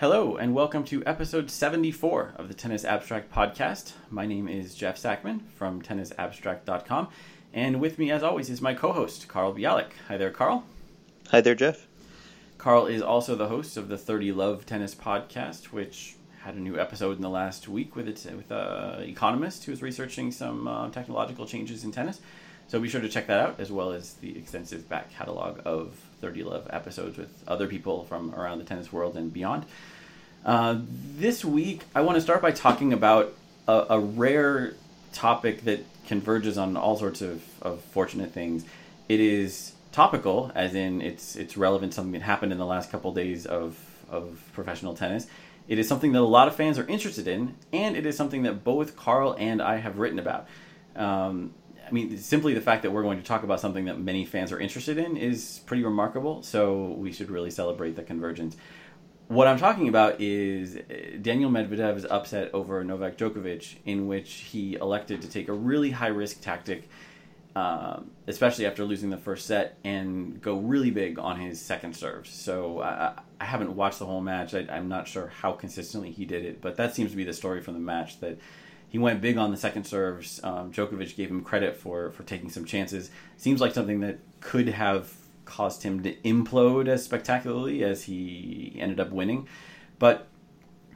Hello, and welcome to episode 74 of the Tennis Abstract Podcast. My name is Jeff Sackmann from tennisabstract.com, and with me, as always, is my co host, Carl Bialik. Hi there, Carl. Hi there, Jeff. Carl is also the host of the 30 Love Tennis Podcast, which had a new episode in the last week with it with an economist who was researching some uh, technological changes in tennis. So be sure to check that out, as well as the extensive back catalog of 30 Love episodes with other people from around the tennis world and beyond. Uh, this week, I want to start by talking about a, a, rare topic that converges on all sorts of, of fortunate things. It is topical, as in it's it's relevant something that happened in the last couple days of of professional tennis. It is something that a lot of fans are interested in, and it is something that both Carl and I have written about. Um, I mean, simply the fact that we're going to talk about something that many fans are interested in is pretty remarkable. So we should really celebrate the convergence. What I'm talking about is uh, Daniil Medvedev's upset over Novak Djokovic, in which he elected to take a really high risk tactic, um, especially after losing the first set, and go really big on his second serves. So I, I haven't watched the whole match. I, I'm not sure how consistently he did it, but that seems to be the story from the match that he went big on the second serves. Um, Djokovic gave him credit for for taking some chances. Seems like something that could have caused him to implode as spectacularly as he ended up winning. But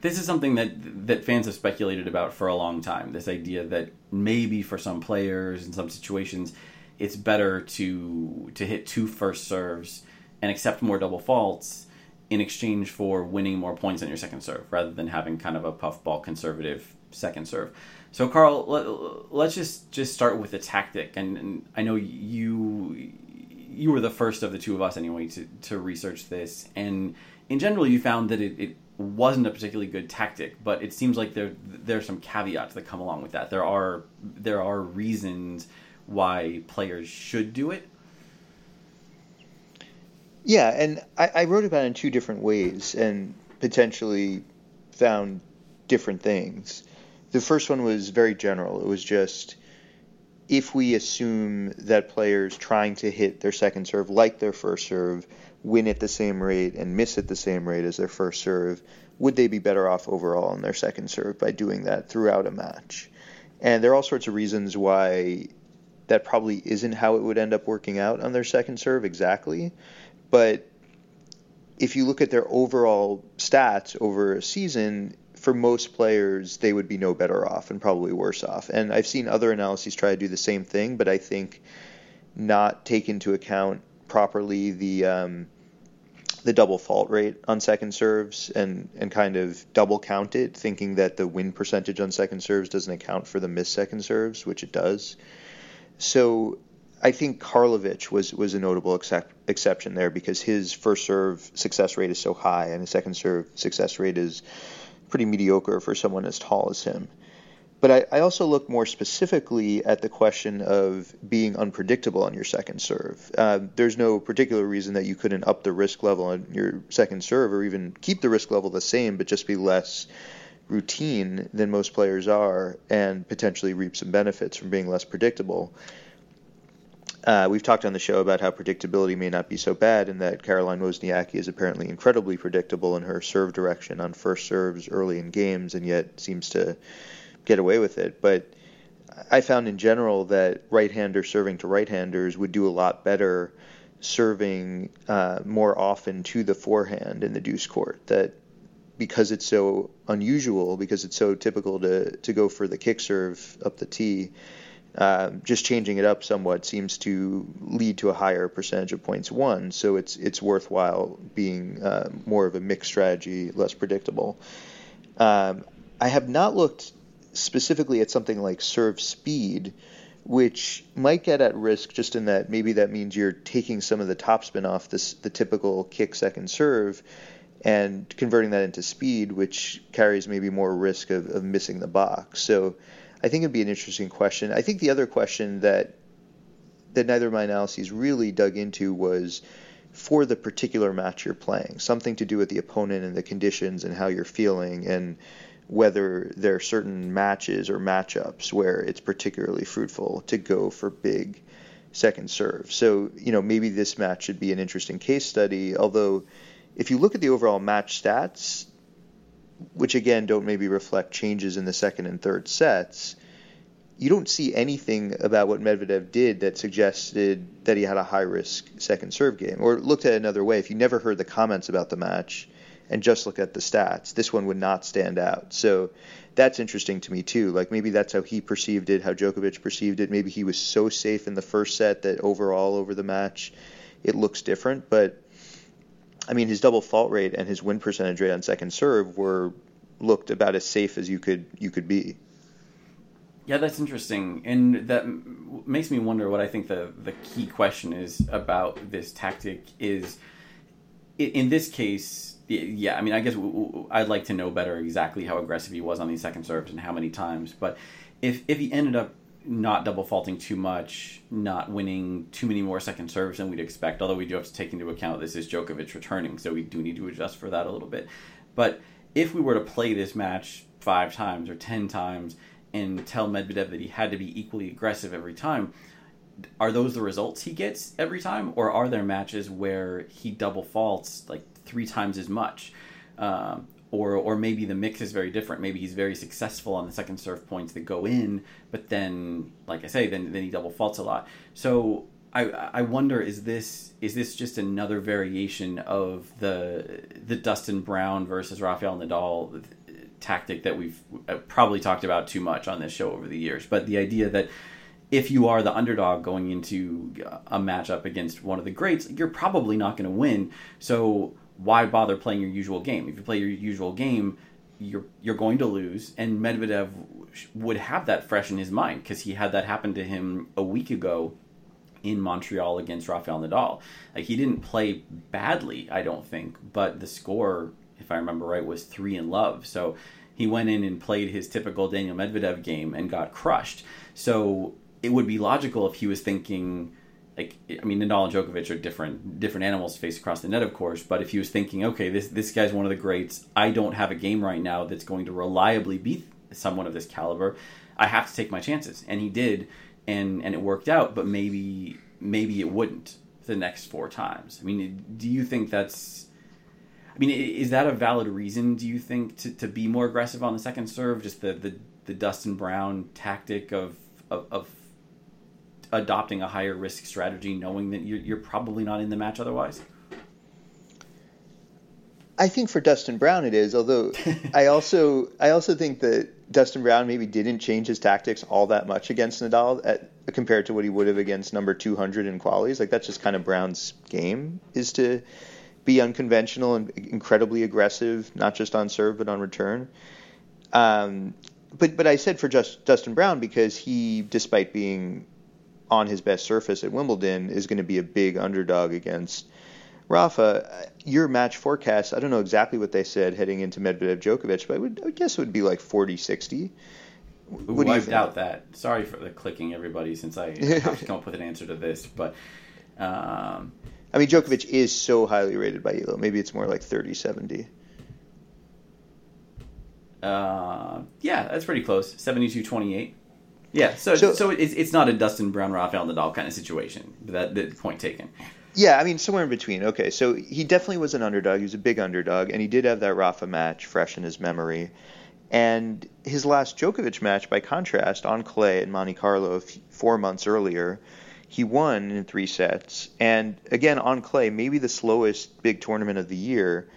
this is something that that fans have speculated about for a long time. This idea that maybe for some players in some situations, it's better to to hit two first serves and accept more double faults in exchange for winning more points on your second serve, rather than having kind of a puffball conservative second serve. So, Carl, let, us just just start with the tactic, and, and, I know you you were the first of the two of us anyway to to research this, and in general, you found that it, it wasn't a particularly good tactic, but it seems like there there are some caveats that come along with that. There are there are reasons why players should do it. Yeah, and I, I wrote about it in two different ways, and potentially found different things. The first one was very general. It was just if we assume that players trying to hit their second serve like their first serve win at the same rate and miss at the same rate as their first serve, would they be better off overall in their second serve by doing that throughout a match? And there are all sorts of reasons why that probably isn't how it would end up working out on their second serve exactly. But if you look at their overall stats over a season, for most players, they would be no better off and probably worse off. And I've seen other analyses try to do the same thing, but I think not take into account properly the um, the double fault rate on second serves and, and kind of double count it, thinking that the win percentage on second serves doesn't account for the missed second serves, which it does. So I think Karlovic was, was a notable excep- exception there because his first serve success rate is so high and his second serve success rate is pretty mediocre for someone as tall as him. But I, I, also look more specifically at the question of being unpredictable on your second serve. Uh, there's no particular reason that you couldn't up the risk level on your second serve or even keep the risk level the same, but just be less routine than most players are and potentially reap some benefits from being less predictable. Uh, we've talked on the show about how predictability may not be so bad, and that Caroline Wozniacki is apparently incredibly predictable in her serve direction on first serves early in games, and yet seems to get away with it. But I found in general that right-handers serving to right-handers would do a lot better serving uh, more often to the forehand in the deuce court. That because it's so unusual, because it's so typical to to go for the kick serve up the tee uh, just changing it up somewhat seems to lead to a higher percentage of points won. So it's it's worthwhile being uh, more of a mixed strategy, less predictable. Um, I have not looked specifically at something like serve speed, which might get at risk just in that maybe that means you're taking some of the topspin off this, the typical kick second serve and converting that into speed, which carries maybe more risk of, of missing the box. So I think it'd be an interesting question. I think the other question that that neither of my analyses really dug into was for the particular match you're playing, something to do with the opponent and the conditions and how you're feeling and whether there are certain matches or matchups where it's particularly fruitful to go for big second serve. So, you know, maybe this match should be an interesting case study, although if you look at the overall match stats, which again don't maybe reflect changes in the second and third sets, you don't see anything about what Medvedev did that suggested that he had a high risk second serve game. Or looked at it another way, if you never heard the comments about the match and just look at the stats, this one would not stand out. So that's interesting to me too. Like maybe that's how he perceived it, how Djokovic perceived it. Maybe he was so safe in the first set that overall over the match it looks different. But I mean, his double fault rate and his win percentage rate on second serve were looked about as safe as you could you could be. Yeah, that's interesting, and that makes me wonder what I think the the key question is about this tactic is. In this case, yeah, I mean, I guess I'd like to know better exactly how aggressive he was on these second serves and how many times. But if if he ended up not double faulting too much, not winning too many more second serves than we'd expect, although we do have to take into account this is Djokovic returning, so we do need to adjust for that a little bit. But if we were to play this match five times or ten times and tell Medvedev that he had to be equally aggressive every time, are those the results he gets every time, or are there matches where he double faults like three times as much? Um, or or maybe the mix is very different. Maybe he's very successful on the second serve points that go in, but then, like I say, then then he double faults a lot. So I I wonder is this is this just another variation of the the Dustin Brown versus Rafael Nadal tactic that we've uh, probably talked about too much on this show over the years, but the idea that if you are the underdog going into a matchup against one of the greats, you're probably not going to win. So why bother playing your usual game? If you play your usual game, you're you're going to lose. And Medvedev would have that fresh in his mind because he had that happen to him a week ago in Montreal against Rafael Nadal. Like he didn't play badly, I don't think, but the score, if I remember right, was three in love. So he went in and played his typical Daniil Medvedev game and got crushed. So it would be logical if he was thinking like I mean Nadal and Djokovic are different different animals to face across the net of course but if he was thinking okay this this guy's one of the greats I don't have a game right now that's going to reliably beat someone of this caliber I have to take my chances. And he did and and it worked out but maybe maybe it wouldn't the next four times. I mean do you think that's I mean is that a valid reason do you think to, to be more aggressive on the second serve? Just the the, the Dustin Brown tactic of, of, of adopting a higher risk strategy, knowing that you're, you're probably not in the match otherwise? I think for Dustin Brown it is, although I also I also think that Dustin Brown maybe didn't change his tactics all that much against Nadal at, compared to what he would have against number 200 in qualies. Like that's just kind of Brown's game is to be unconventional and incredibly aggressive, not just on serve but on return. Um, but but I said for just Dustin Brown because he, despite being on his best surface at Wimbledon is going to be a big underdog against Rafa. Your match forecast, I don't know exactly what they said heading into Medvedev Djokovic, but I would I guess it would be like 40 60. Ooh, I doubt that. Sorry for the clicking, everybody, since I have to come up with an answer to this. But um, I mean, Djokovic is so highly rated by Elo. Maybe it's more like 30 70. Uh, yeah, that's pretty close. 72 28. Yeah, so so, so it's, it's not a Dustin Brown Rafael Nadal kind of situation. That the point taken. Yeah, I mean somewhere in between. Okay, so he definitely was an underdog. He was a big underdog, and he did have that Rafa match fresh in his memory. And his last Djokovic match, by contrast, on clay in Monte Carlo four months earlier, he won in three sets. And again, on clay, maybe the slowest big tournament of the year,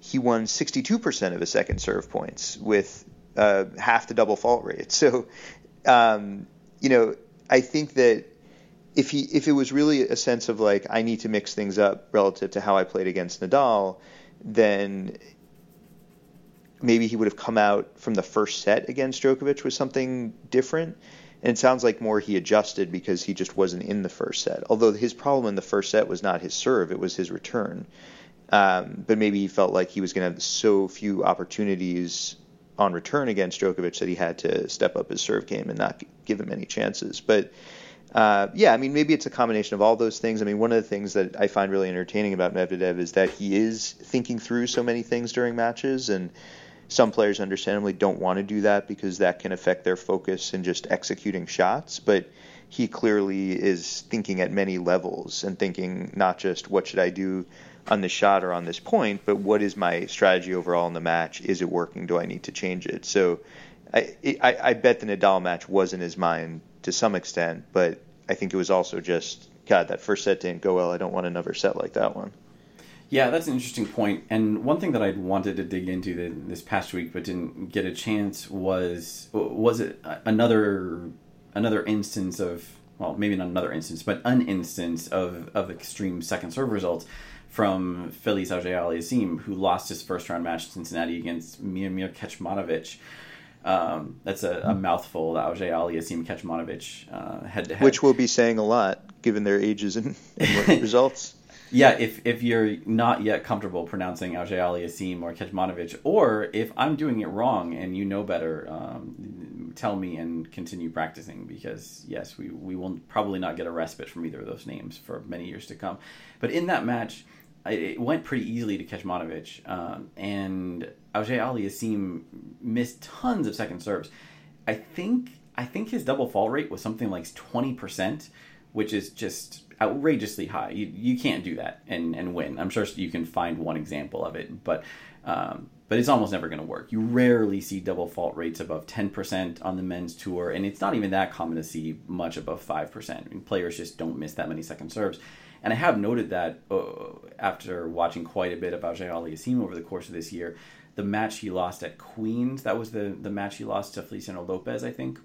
he won 62% of his second serve points with uh, half the double fault rate. So um, you know, I think that if he if it was really a sense of like I need to mix things up relative to how I played against Nadal, then maybe he would have come out from the first set against Djokovic with something different. And it sounds like more he adjusted because he just wasn't in the first set. Although his problem in the first set was not his serve, it was his return. Um, but maybe he felt like he was going to have so few opportunities on return against Djokovic that he had to step up his serve game and not give him any chances. But uh, yeah, I mean, maybe it's a combination of all those things. I mean, one of the things that I find really entertaining about Medvedev is that he is thinking through so many things during matches, and some players understandably don't want to do that because that can affect their focus in just executing shots. But he clearly is thinking at many levels and thinking not just what should I do on this shot or on this point, but what is my strategy overall in the match? Is it working? Do I need to change it? So I, I, I bet the Nadal match was in his mind to some extent, but I think it was also just, God, that first set didn't go well. I don't want another set like that one. Yeah, that's an interesting point. And one thing that I'd wanted to dig into this past week but didn't get a chance was was it another another instance of well, maybe not another instance, but an instance of, of extreme second serve results from Felix Auger Aliassime, who lost his first round match in Cincinnati against Miomir Kecmanovic. Um, that's a, a, mouthful, Auger Aliassime Kecmanovic uh, head to head. Which we'll be saying a lot given their ages and, and results. Yeah, if, if you're not yet comfortable pronouncing Auger Aliassime or Kecmanovic, or if I'm doing it wrong and you know better, um, tell me and continue practicing because, yes, we, we will probably not get a respite from either of those names for many years to come. But in that match, it went pretty easily to Kecmanovic, um, and Auger Aliassime missed tons of second serves. I think I think his double fault rate was something like twenty percent, which is just outrageously high. You, you can't do that and, and win. I'm sure you can find one example of it, but um, but it's almost never going to work. You rarely see double fault rates above 10% on the men's tour, and it's not even that common to see much above 5%. I mean, players just don't miss that many second serves. And I have noted that uh, after watching quite a bit about Auger Aliassime over the course of this year, the match he lost at Queens, that was the, the match he lost to Feliciano Lopez, I think,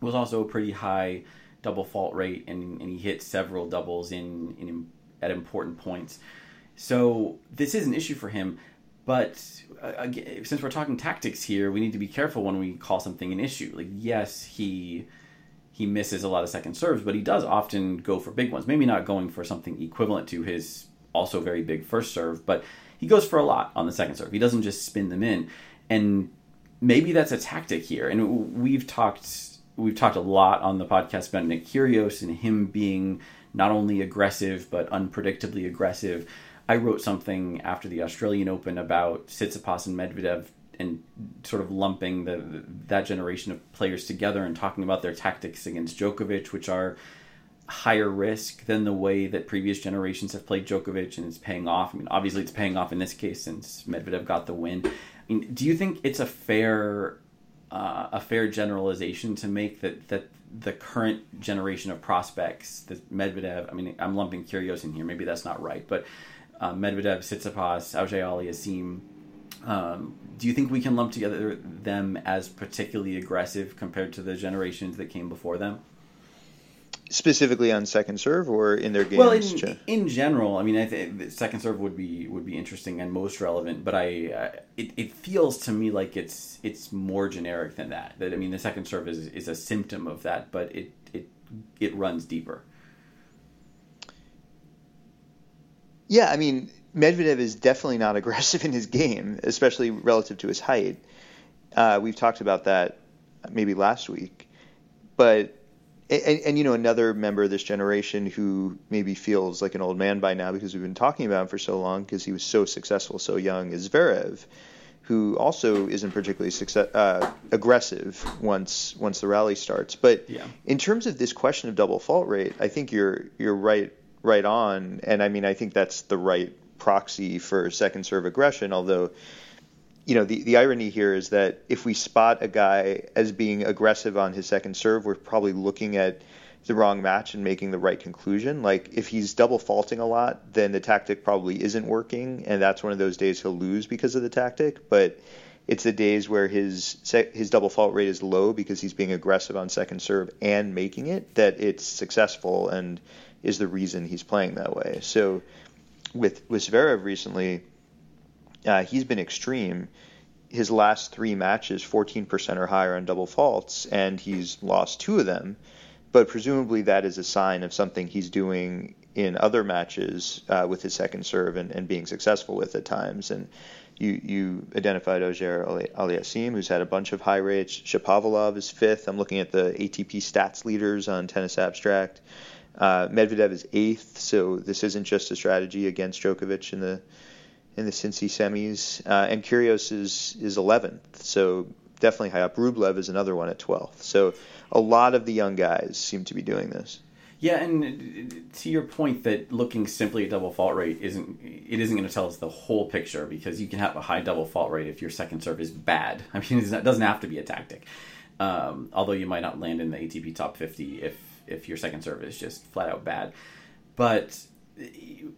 was also a pretty high double fault rate, and, and he hit several doubles in, in at important points. So this is an issue for him, but uh, again, since we're talking tactics here, we need to be careful when we call something an issue. Like, yes, he he misses a lot of second serves, but he does often go for big ones. Maybe not going for something equivalent to his also very big first serve, but he goes for a lot on the second serve. He doesn't just spin them in, and maybe that's a tactic here. And we've talked we've talked a lot on the podcast about Nick Kyrgios and him being not only aggressive but unpredictably aggressive. I wrote something after the Australian Open about Tsitsipas and Medvedev and sort of lumping the, that generation of players together and talking about their tactics against Djokovic, which are higher risk than the way that previous generations have played Djokovic, and it's paying off. I mean, obviously, it's paying off in this case since Medvedev got the win. I mean, do you think it's a fair uh, a fair generalization to make that that the current generation of prospects, that Medvedev, I mean, I'm lumping Kyrgios in here. Maybe that's not right, but uh, Medvedev, Tsitsipas, Auger Aliassime, um, do you think we can lump together them as particularly aggressive compared to the generations that came before them? Specifically on second serve or in their games? Well, in, in general, I mean, I think second serve would be would be interesting and most relevant, but I uh, it, it feels to me like it's it's more generic than that. That I mean, the second serve is is a symptom of that, but it it it runs deeper. Yeah, I mean, Medvedev is definitely not aggressive in his game, especially relative to his height. Uh, we've talked about that maybe last week, but and, and, you know another member of this generation who maybe feels like an old man by now because we've been talking about him for so long because he was so successful so young is Zverev, who also isn't particularly success, uh, aggressive once once the rally starts. But yeah. in terms of this question of double fault rate, I think you're you're right right on, and I mean I think that's the right proxy for second serve aggression, although you know the, the irony here is that if we spot a guy as being aggressive on his second serve, we're probably looking at the wrong match and making the right conclusion. Like if he's double faulting a lot, then the tactic probably isn't working, and that's one of those days he'll lose because of the tactic. But it's the days where his his double fault rate is low because he's being aggressive on second serve and making it that it's successful and is the reason he's playing that way. So with with Zverev recently, uh, he's been extreme. His last three matches, 14% or higher on double faults, and he's lost two of them. But presumably that is a sign of something he's doing in other matches uh, with his second serve and, and being successful with at times. And you you identified Auger Aliassime, who's had a bunch of high rates. Shapovalov is fifth. I'm looking at the ATP stats leaders on Tennis Abstract. Uh, Medvedev is eighth, so this isn't just a strategy against Djokovic in the in the Cincy semis. Uh, and Kyrgios is is eleventh, so definitely high up. Rublev is another one at twelfth. So a lot of the young guys seem to be doing this. Yeah, and to your point that looking simply at double fault rate isn't it isn't going to tell us the whole picture because you can have a high double fault rate if your second serve is bad. I mean, it doesn't have to be a tactic. Um, although you might not land in the ATP top 50 if if your second serve is just flat out bad. But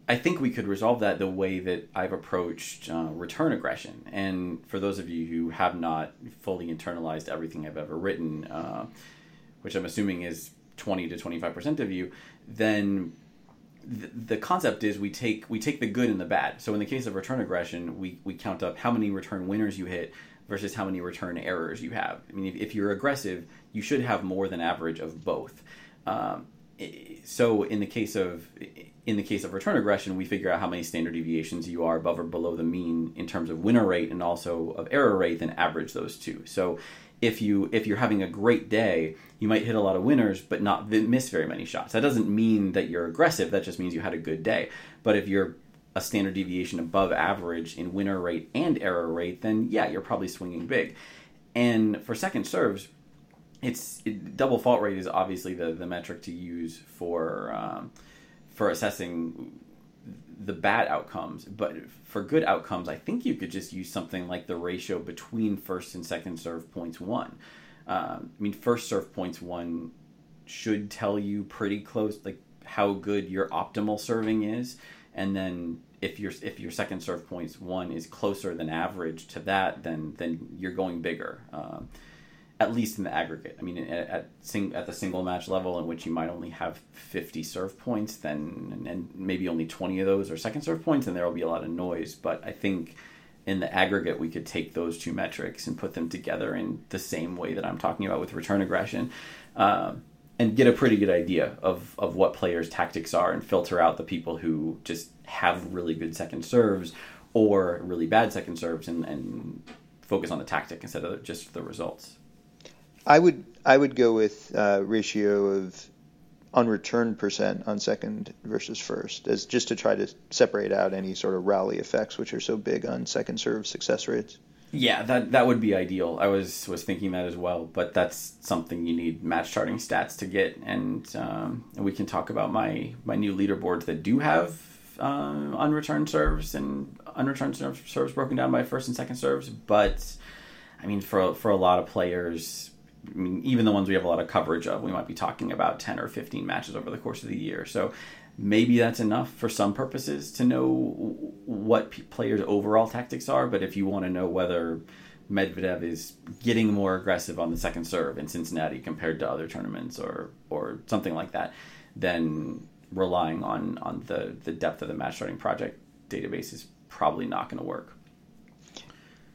I think we could resolve that the way that I've approached uh, return aggression. And for those of you who have not fully internalized everything I've ever written, uh, which I'm assuming is 20 to 25% of you, then the concept is we take we take the good and the bad. So in the case of return aggression, we, we count up how many return winners you hit versus how many return errors you have. I mean, if, if you're aggressive, you should have more than average of both. Um, so in the case of in the case of return aggression, we figure out how many standard deviations you are above or below the mean in terms of winner rate and also of error rate, then average those two. So if you if you're having a great day, you might hit a lot of winners but not miss very many shots. That doesn't mean that you're aggressive. That just means you had a good day. But if you're a standard deviation above average in winner rate and error rate, then yeah, you're probably swinging big. And for second serves, it's it, double fault rate is obviously the, the metric to use for um, for assessing the bad outcomes. But for good outcomes, I think you could just use something like the ratio between first and second serve points won. Um, I mean, first serve points won should tell you pretty close, like how good your optimal serving is, and then if your if your second serve points won is closer than average to that, then then you're going bigger. Um, at least in the aggregate. I mean, at at, sing, at the single match level, in which you might only have 50 serve points, then and maybe only 20 of those are second serve points, and there will be a lot of noise. But I think in the aggregate, we could take those two metrics and put them together in the same way that I'm talking about with return aggression. Um, and get a pretty good idea of, of what players' tactics are and filter out the people who just have really good second serves or really bad second serves and, and focus on the tactic instead of just the results. I would I would go with uh, ratio of unreturned percent on second versus first, as just to try to separate out any sort of rally effects, which are so big on second serve success rates. Yeah, that that would be ideal. I was was thinking that as well, but that's something you need match charting stats to get, and um, we can talk about my my new leaderboards that do have uh, unreturned serves and unreturned serves broken down by first and second serves. But I mean, for for a lot of players, I mean, even the ones we have a lot of coverage of, we might be talking about 10 or 15 matches over the course of the year. So maybe that's enough for some purposes to know what players' overall tactics are. But if you want to know whether Medvedev is getting more aggressive on the second serve in Cincinnati compared to other tournaments or, or something like that, then relying on, on the, the depth of the match charting project database is probably not going to work.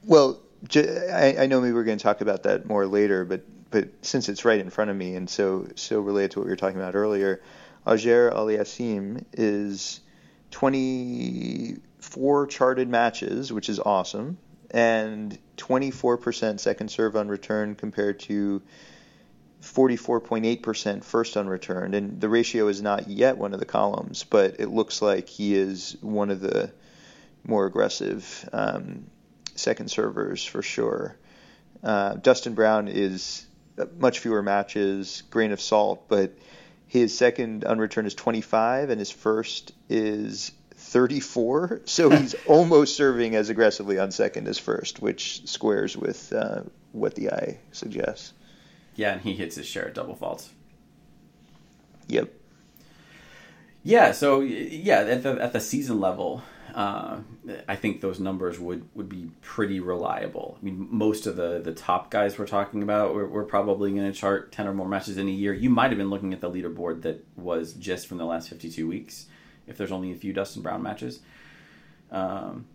Well, I, I know maybe we're going to talk about that more later, but but since it's right in front of me and so so related to what we were talking about earlier, Auger Aliassime is 24 charted matches, which is awesome, and 24% second serve unreturned compared to 44.8% first unreturned. And the ratio is not yet one of the columns, but it looks like he is one of the more aggressive um, second servers for sure. Uh, Dustin Brown is much fewer matches, grain of salt, but his second unreturned is 25 and his first is 34. So he's almost serving as aggressively on second as first, which squares with uh, what the eye suggests. Yeah, and he hits his share of double faults. Yep. Yeah, so yeah, at the at the season level, uh, I think those numbers would, would be pretty reliable. I mean, most of the, the top guys we're talking about, we're, we're probably going to chart 10 or more matches in a year. You might have been looking at the leaderboard that was just from the last 52 weeks, if there's only a few Dustin Brown matches. Um,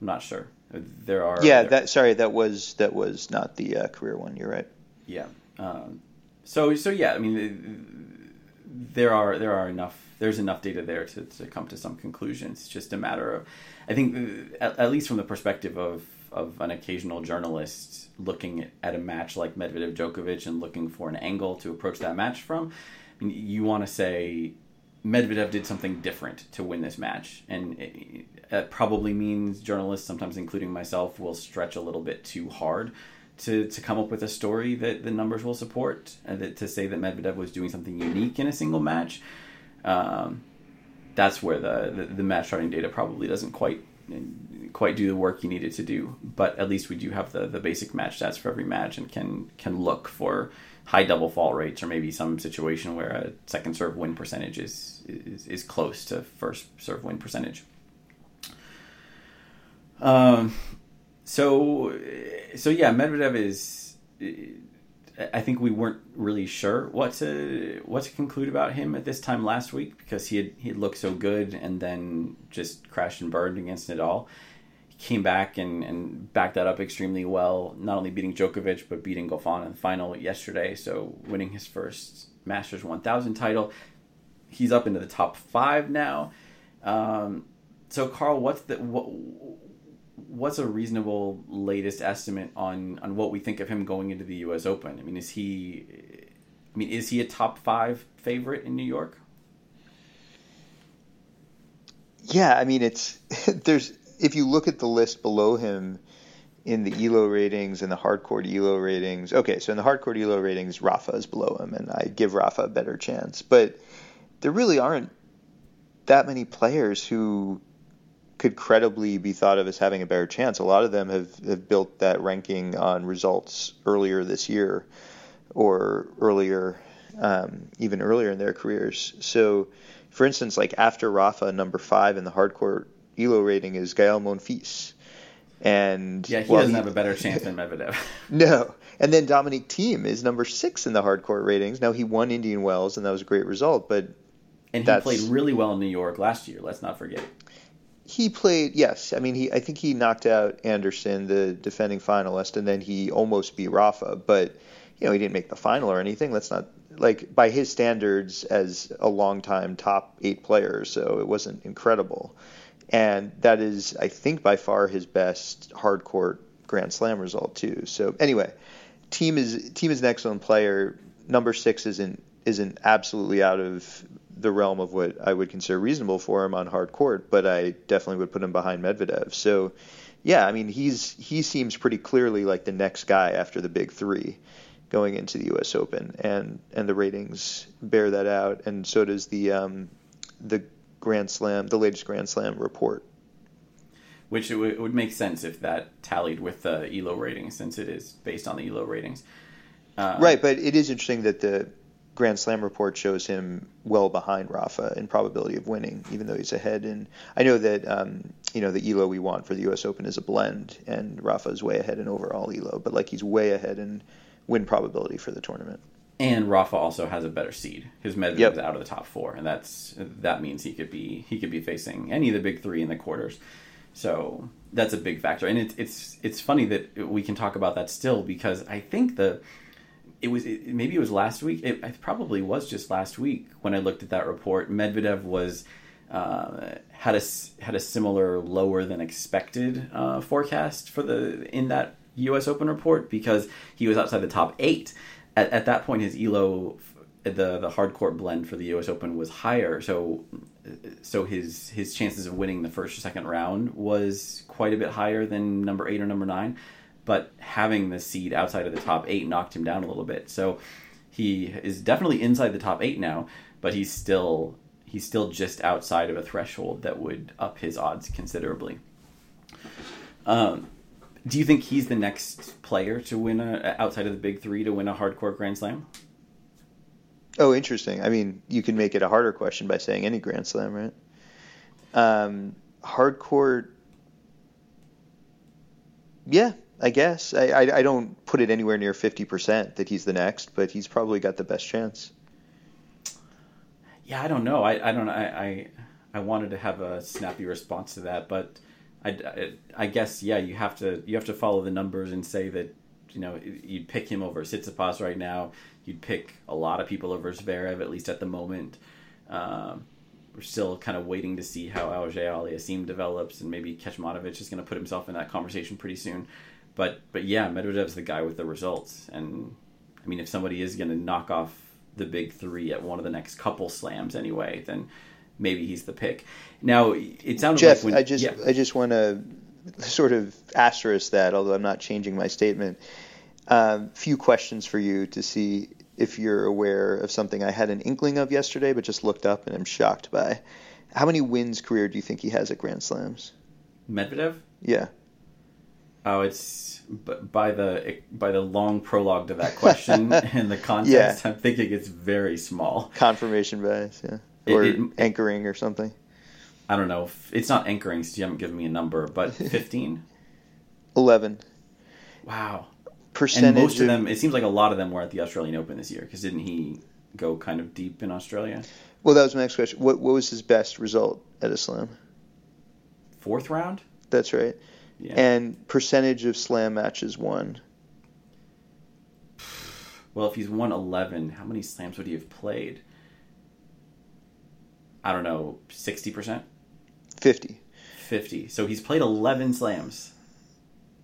I'm not sure. There are. Yeah, there, that sorry, that was that was not the uh, career one. You're right. Yeah. Um, so so yeah, I mean, there are there are enough there's enough data there to, to come to some conclusions. It's just a matter of, I think, uh, at, at least from the perspective of of an occasional journalist looking at a match like Medvedev Djokovic and looking for an angle to approach that match from, I mean, you want to say Medvedev did something different to win this match, and it, probably means journalists, sometimes including myself, will stretch a little bit too hard to, to come up with a story that the numbers will support, and that, to say that Medvedev was doing something unique in a single match. Um, that's where the, the, the match charting data probably doesn't quite quite do the work you need it to do. But at least we do have the, the basic match stats for every match and can can look for high double fault rates or maybe some situation where a second serve win percentage is is, is close to first serve win percentage. Um, so so yeah, Medvedev is. I think we weren't really sure what to what to conclude about him at this time last week because he had he looked so good and then just crashed and burned against Nadal. He came back and, and backed that up extremely well, not only beating Djokovic but beating Goffin in the final yesterday. So winning his first Masters 1000 title, he's up into the top five now. Um, so Carl, what's the what what's a reasonable latest estimate on on what we think of him going into the U.S. Open? I mean, is he? I mean, is he a top five favorite in New York? Yeah, I mean, it's there's if you look at the list below him in the ELO ratings and the hard court ELO ratings. Okay, so in the hard court ELO ratings, Rafa is below him, and I give Rafa a better chance. But there really aren't that many players who could credibly be thought of as having a better chance. A lot of them have, have built that ranking on results earlier this year or earlier, um, even earlier in their careers. So, for instance, like after Rafa, number five in the hard court ELO rating is Gael Monfils. And yeah, he well, doesn't he, have a better chance than Medvedev. no, and then Dominic Thiem is number six in the hard court ratings. Now he won Indian Wells, and that was a great result. But and he played really well in New York last year. Let's not forget he played yes. I mean, he I think he knocked out Anderson, the defending finalist, and then he almost beat Rafa. But you know, he didn't make the final or anything. Let's not like by his standards as a long-time top eight player. So it wasn't incredible, and that is I think by far his best hard court Grand Slam result too. So anyway, Thiem is Thiem is an excellent player. Number six isn't isn't absolutely out of the realm of what I would consider reasonable for him on hard court, but I definitely would put him behind Medvedev. So, yeah, I mean, he's he seems pretty clearly like the next guy after the big three going into the U.S. Open, and and the ratings bear that out, and so does the um, the Grand Slam, the latest Grand Slam report. Which it, w- it would make sense if that tallied with the ELO ratings, since it is based on the ELO ratings. Uh, right, but it is interesting that the Grand Slam report shows him well behind Rafa in probability of winning, even though he's ahead. And I know that um, you know the Elo we want for the U.S. Open is a blend, and Rafa is way ahead in overall Elo, but like he's way ahead in win probability for the tournament. And Rafa also has a better seed. His Medvedev yep. is out of the top four, and that's that means he could be he could be facing any of the big three in the quarters. So that's a big factor, and it's it's it's funny that we can talk about that still because I think the it was it, maybe it was last week. It, it, probably was just last week when I looked at that report. Medvedev was uh, had a had a similar lower than expected uh, forecast for the in that U.S. Open report because he was outside the top eight. At, at that point, his elo the the hard court blend for the U.S. Open was higher, so so his his chances of winning the first or second round was quite a bit higher than number eight or number nine but having the seed outside of the top eight knocked him down a little bit. So he is definitely inside the top eight now, but he's still he's still just outside of a threshold that would up his odds considerably. Um, do you think he's the next player to win a outside of the big three to win a hard court Grand Slam? Oh, interesting. I mean, you can make it a harder question by saying any Grand Slam, right? Um, hard court. Yeah, I guess I, I, I don't put it anywhere near fifty percent that he's the next, but he's probably got the best chance. Yeah, I don't know. I, I don't. I, I I wanted to have a snappy response to that, but I, I, I guess yeah, you have to you have to follow the numbers and say that you know you'd pick him over Tsitsipas right now. You'd pick a lot of people over Zverev at least at the moment. Um, we're still kind of waiting to see how Auger-Aliassime develops, and maybe Kecmanovic is going to put himself in that conversation pretty soon. But but yeah, Medvedev's the guy with the results, and I mean, if somebody is going to knock off the big three at one of the next couple slams anyway, then maybe he's the pick. Now it sounds Jeff, like when, I just yeah. I just want to sort of asterisk that, although I'm not changing my statement. Um, few questions for you to see if you're aware of something I had an inkling of yesterday, but just looked up and am shocked by. How many wins career do you think he has at Grand Slams? Medvedev? Yeah. Oh, it's by the by the long prologue to that question and the context. Yeah. I'm thinking it's very small. Confirmation bias, yeah, or it, it, anchoring or something. I don't know. It's not anchoring, so you haven't given me a number, but 15? 11. Wow. Percentage. And most of them, it seems like a lot of them were at the Australian Open this year, because didn't he go kind of deep in Australia? Well, that was my next question. What, what was his best result at a slam? Fourth round? That's right. Yeah. And percentage of slam matches won? Well, if he's won 11, how many slams would he have played? I don't know, 60%? 50. 50. So he's played 11 slams.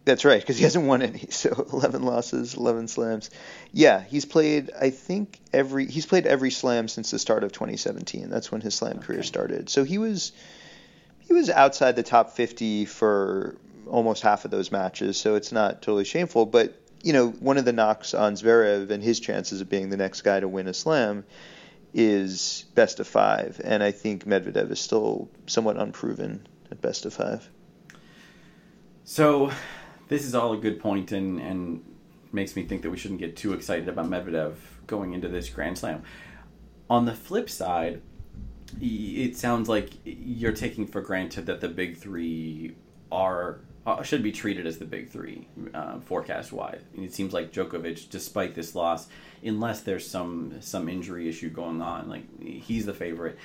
That's right, because he hasn't won any. So 11 losses, 11 slams. Yeah, he's played, I think, every he's played every slam since the start of 2017. That's when his slam okay. career started. So he was he was outside the top 50 for almost half of those matches. So it's not totally shameful, but you know, one of the knocks on Zverev and his chances of being the next guy to win a slam is best of five, and I think Medvedev is still somewhat unproven at best of five. So, this is all a good point, and and makes me think that we shouldn't get too excited about Medvedev going into this Grand Slam. On the flip side, it sounds like you're taking for granted that the big three are should be treated as the big three uh, forecast wise. It seems like Djokovic, despite this loss, unless there's some some injury issue going on, like he's the favorite.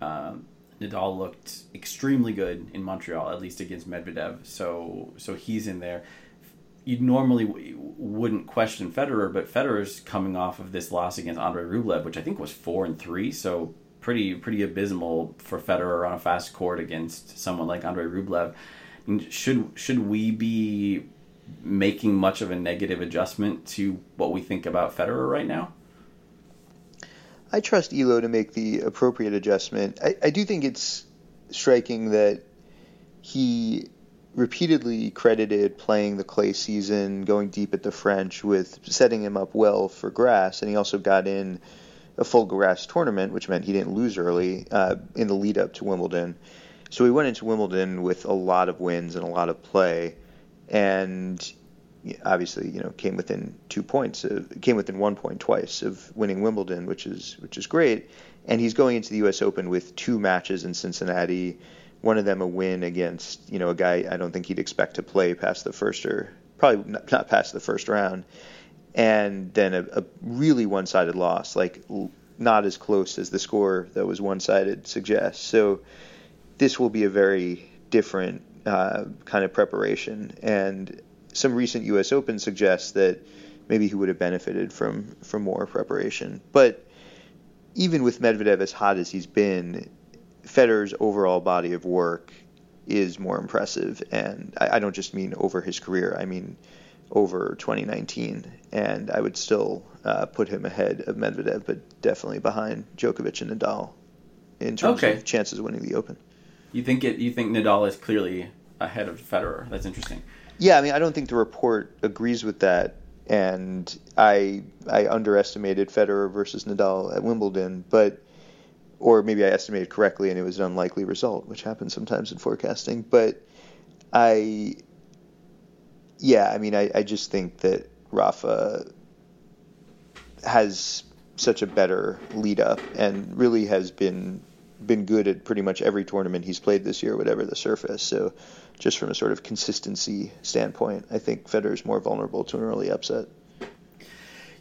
Um, Nadal looked extremely good in Montreal, at least against Medvedev. So so he's in there. You normally w- wouldn't question Federer, but Federer's coming off of this loss against Andrei Rublev, which I think was four and three. So pretty pretty abysmal for Federer on a fast court against someone like Andrei Rublev should should we be making much of a negative adjustment to what we think about Federer right now? I trust Elo to make the appropriate adjustment. I, I do think it's striking that he repeatedly credited playing the clay season, going deep at the French, with setting him up well for grass, and he also got in a full grass tournament, which meant he didn't lose early uh, in the lead up to Wimbledon. So we went into Wimbledon with a lot of wins and a lot of play, and obviously, you know, came within two points, of, came within one point twice of winning Wimbledon, which is which is great. And he's going into the U.S. Open with two matches in Cincinnati, one of them a win against you know a guy I don't think he'd expect to play past the first or probably not, past the first round, and then a, a really one-sided loss, like not as close as the score that was one-sided suggests. So this will be a very different uh, kind of preparation. And some recent U.S. Open suggests that maybe he would have benefited from from more preparation. But even with Medvedev as hot as he's been, Federer's overall body of work is more impressive, and I, I don't just mean over his career. I mean over 2019, and I would still uh, put him ahead of Medvedev, but definitely behind Djokovic and Nadal in terms okay. of chances of winning the Open. You think it? You think Nadal is clearly ahead of Federer? That's interesting. Yeah, I mean, I don't think the report agrees with that, and I I underestimated Federer versus Nadal at Wimbledon, but or maybe I estimated correctly and it was an unlikely result, which happens sometimes in forecasting. But I, yeah, I mean, I, I just think that Rafa has such a better lead up and really has been been good at pretty much every tournament he's played this year, whatever the surface. So, just from a sort of consistency standpoint, I think Federer's more vulnerable to an early upset.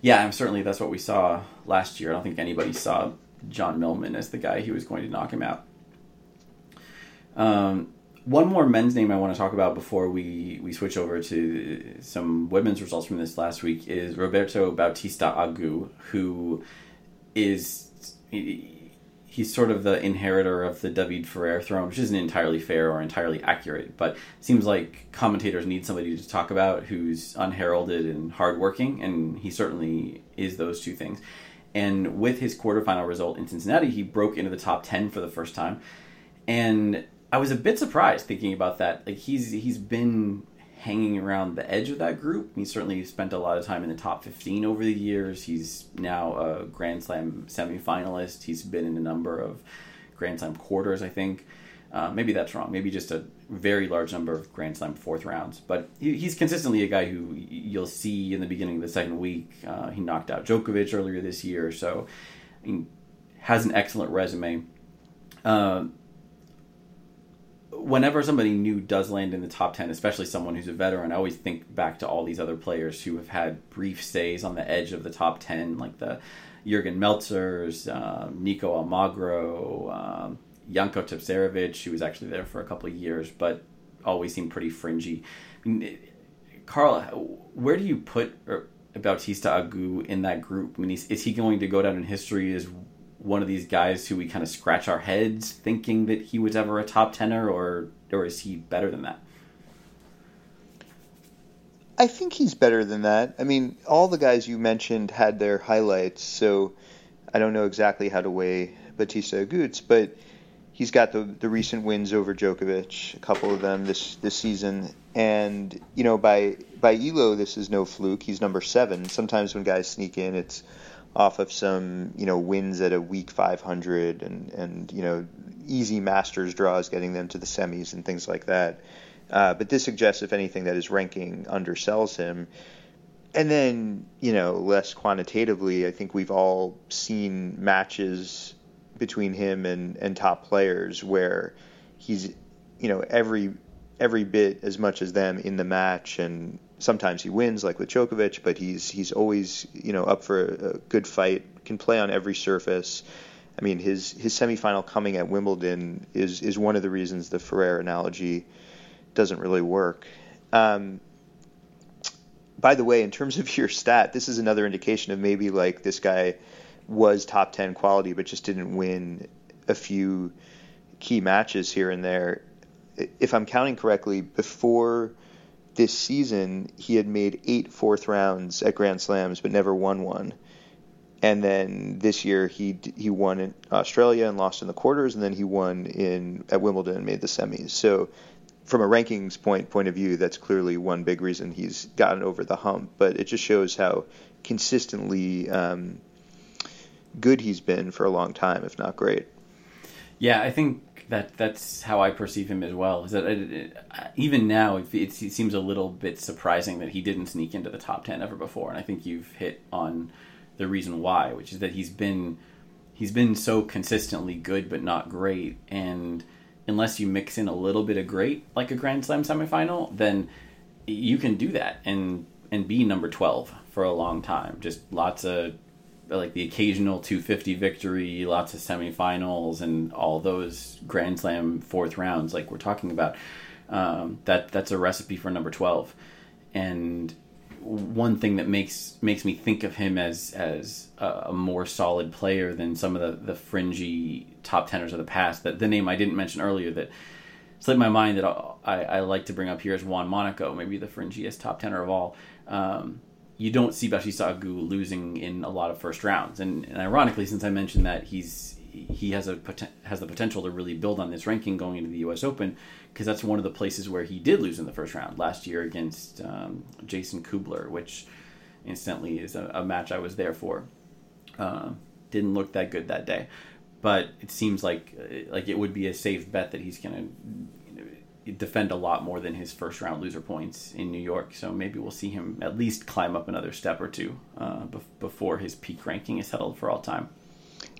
Yeah, and certainly that's what we saw last year. I don't think anybody saw John Millman as the guy who was going to knock him out. Um, one more men's name I want to talk about before we, we switch over to some women's results from this last week is Roberto Bautista Agut, who is. He, he's sort of the inheritor of the David Ferrer throne, which isn't entirely fair or entirely accurate, but seems like commentators need somebody to talk about who's unheralded and hardworking, and he certainly is those two things. And with his quarterfinal result in Cincinnati, he broke into the top ten for the first time, and I was a bit surprised thinking about that. Like he's he's been hanging around the edge of that group. He certainly spent a lot of time in the top 15 over the years. He's now a Grand Slam semifinalist. He's been in a number of Grand Slam quarters, I think. Uh, maybe that's wrong. Maybe just a very large number of Grand Slam fourth rounds. But he, he's consistently a guy who you'll see in the beginning of the second week. Uh, he knocked out Djokovic earlier this year, so he has an excellent resume. Uh, whenever somebody new does land in the top 10, especially someone who's a veteran, I always think back to all these other players who have had brief stays on the edge of the top 10, like the Jurgen Melzers, um, Nico Almagro, um, Janko Tipsarevic, who was actually there for a couple of years, but always seemed pretty fringy. I mean, Carl, where do you put er, Bautista Agut in that group? I mean, is, is he going to go down in history as one of these guys who we kind of scratch our heads thinking that he was ever a top tenor, or or is he better than that? I think he's better than that. I mean, all the guys you mentioned had their highlights, so I don't know exactly how to weigh Bautista Agut's, but he's got the the recent wins over Djokovic, a couple of them this this season, and you know by by Elo this is no fluke. He's number seven. Sometimes when guys sneak in, it's off of some you know wins at a week 500 and and you know easy Masters draws getting them to the semis and things like that. Uh, but this suggests, if anything, that his ranking undersells him. And then, you know, less quantitatively, I think we've all seen matches between him and, and top players where he's, you know, every every bit as much as them in the match, and sometimes he wins, like with Djokovic, but he's he's always you know up for a, a good fight, can play on every surface. I mean, his his semifinal coming at Wimbledon is is one of the reasons the Ferrer analogy doesn't really work. Um, by the way, in terms of your stat, this is another indication of maybe like this guy was top 10 quality, but just didn't win a few key matches here and there. If I'm counting correctly, before this season, he had made eight fourth rounds at Grand Slams, but never won one. And then this year, he he won in Australia and lost in the quarters, and then he won in at Wimbledon and made the semis. So, from a rankings point point of view, that's clearly one big reason he's gotten over the hump. But it just shows how consistently um, good he's been for a long time, if not great. Yeah, I think that that's how I perceive him as well. Is that it, it, even now it, it, seems a little bit surprising that he didn't sneak into the top ten ever before, and I think you've hit on the reason why, which is that he's been he's been so consistently good but not great, and unless you mix in a little bit of great, like a Grand Slam semifinal, then you can do that and and be number twelve for a long time. Just lots of like the occasional 250 victory, lots of semifinals, and all those Grand Slam fourth rounds, like we're talking about. Um, that that's a recipe for number 12. And one thing that makes makes me think of him as as a, more solid player than some of the, the fringy top tenors of the past. That the name I didn't mention earlier that slipped my mind that I, I like to bring up here is Juan Monaco, maybe the fringiest top tenor of all. Um, you don't see Bautista Agut losing in a lot of first rounds. And, and ironically, since I mentioned that he's he has a has the potential to really build on this ranking going into the U.S. Open because that's one of the places where he did lose in the first round last year against um, Jason Kubler, which incidentally is a, a match I was there for. Uh, didn't look that good that day, but it seems like like it would be a safe bet that he's going to defend a lot more than his first round loser points in New York. So maybe we'll see him at least climb up another step or two uh, before his peak ranking is settled for all time.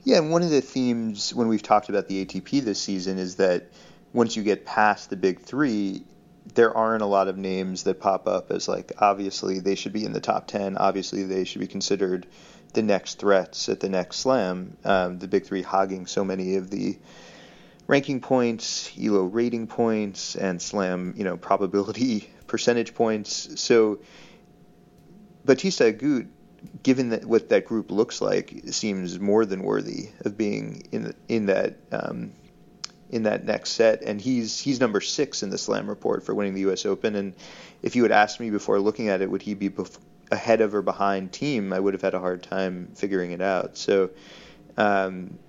Yeah, and one of the themes when we've talked about the ATP this season is that once you get past the big three, there aren't a lot of names that pop up as like obviously they should be in the top 10 obviously they should be considered the next threats at the next slam um, the big three hogging so many of the ranking points, ELO rating points, and Slam, you know, probability percentage points. So Bautista Agut, given that what that group looks like, seems more than worthy of being in in that um, in that next set. And he's he's number six in the Slam report for winning the U.S. Open. And if you had asked me before looking at it, would he be bef- ahead of or behind Thiem? I would have had a hard time figuring it out. So. Um,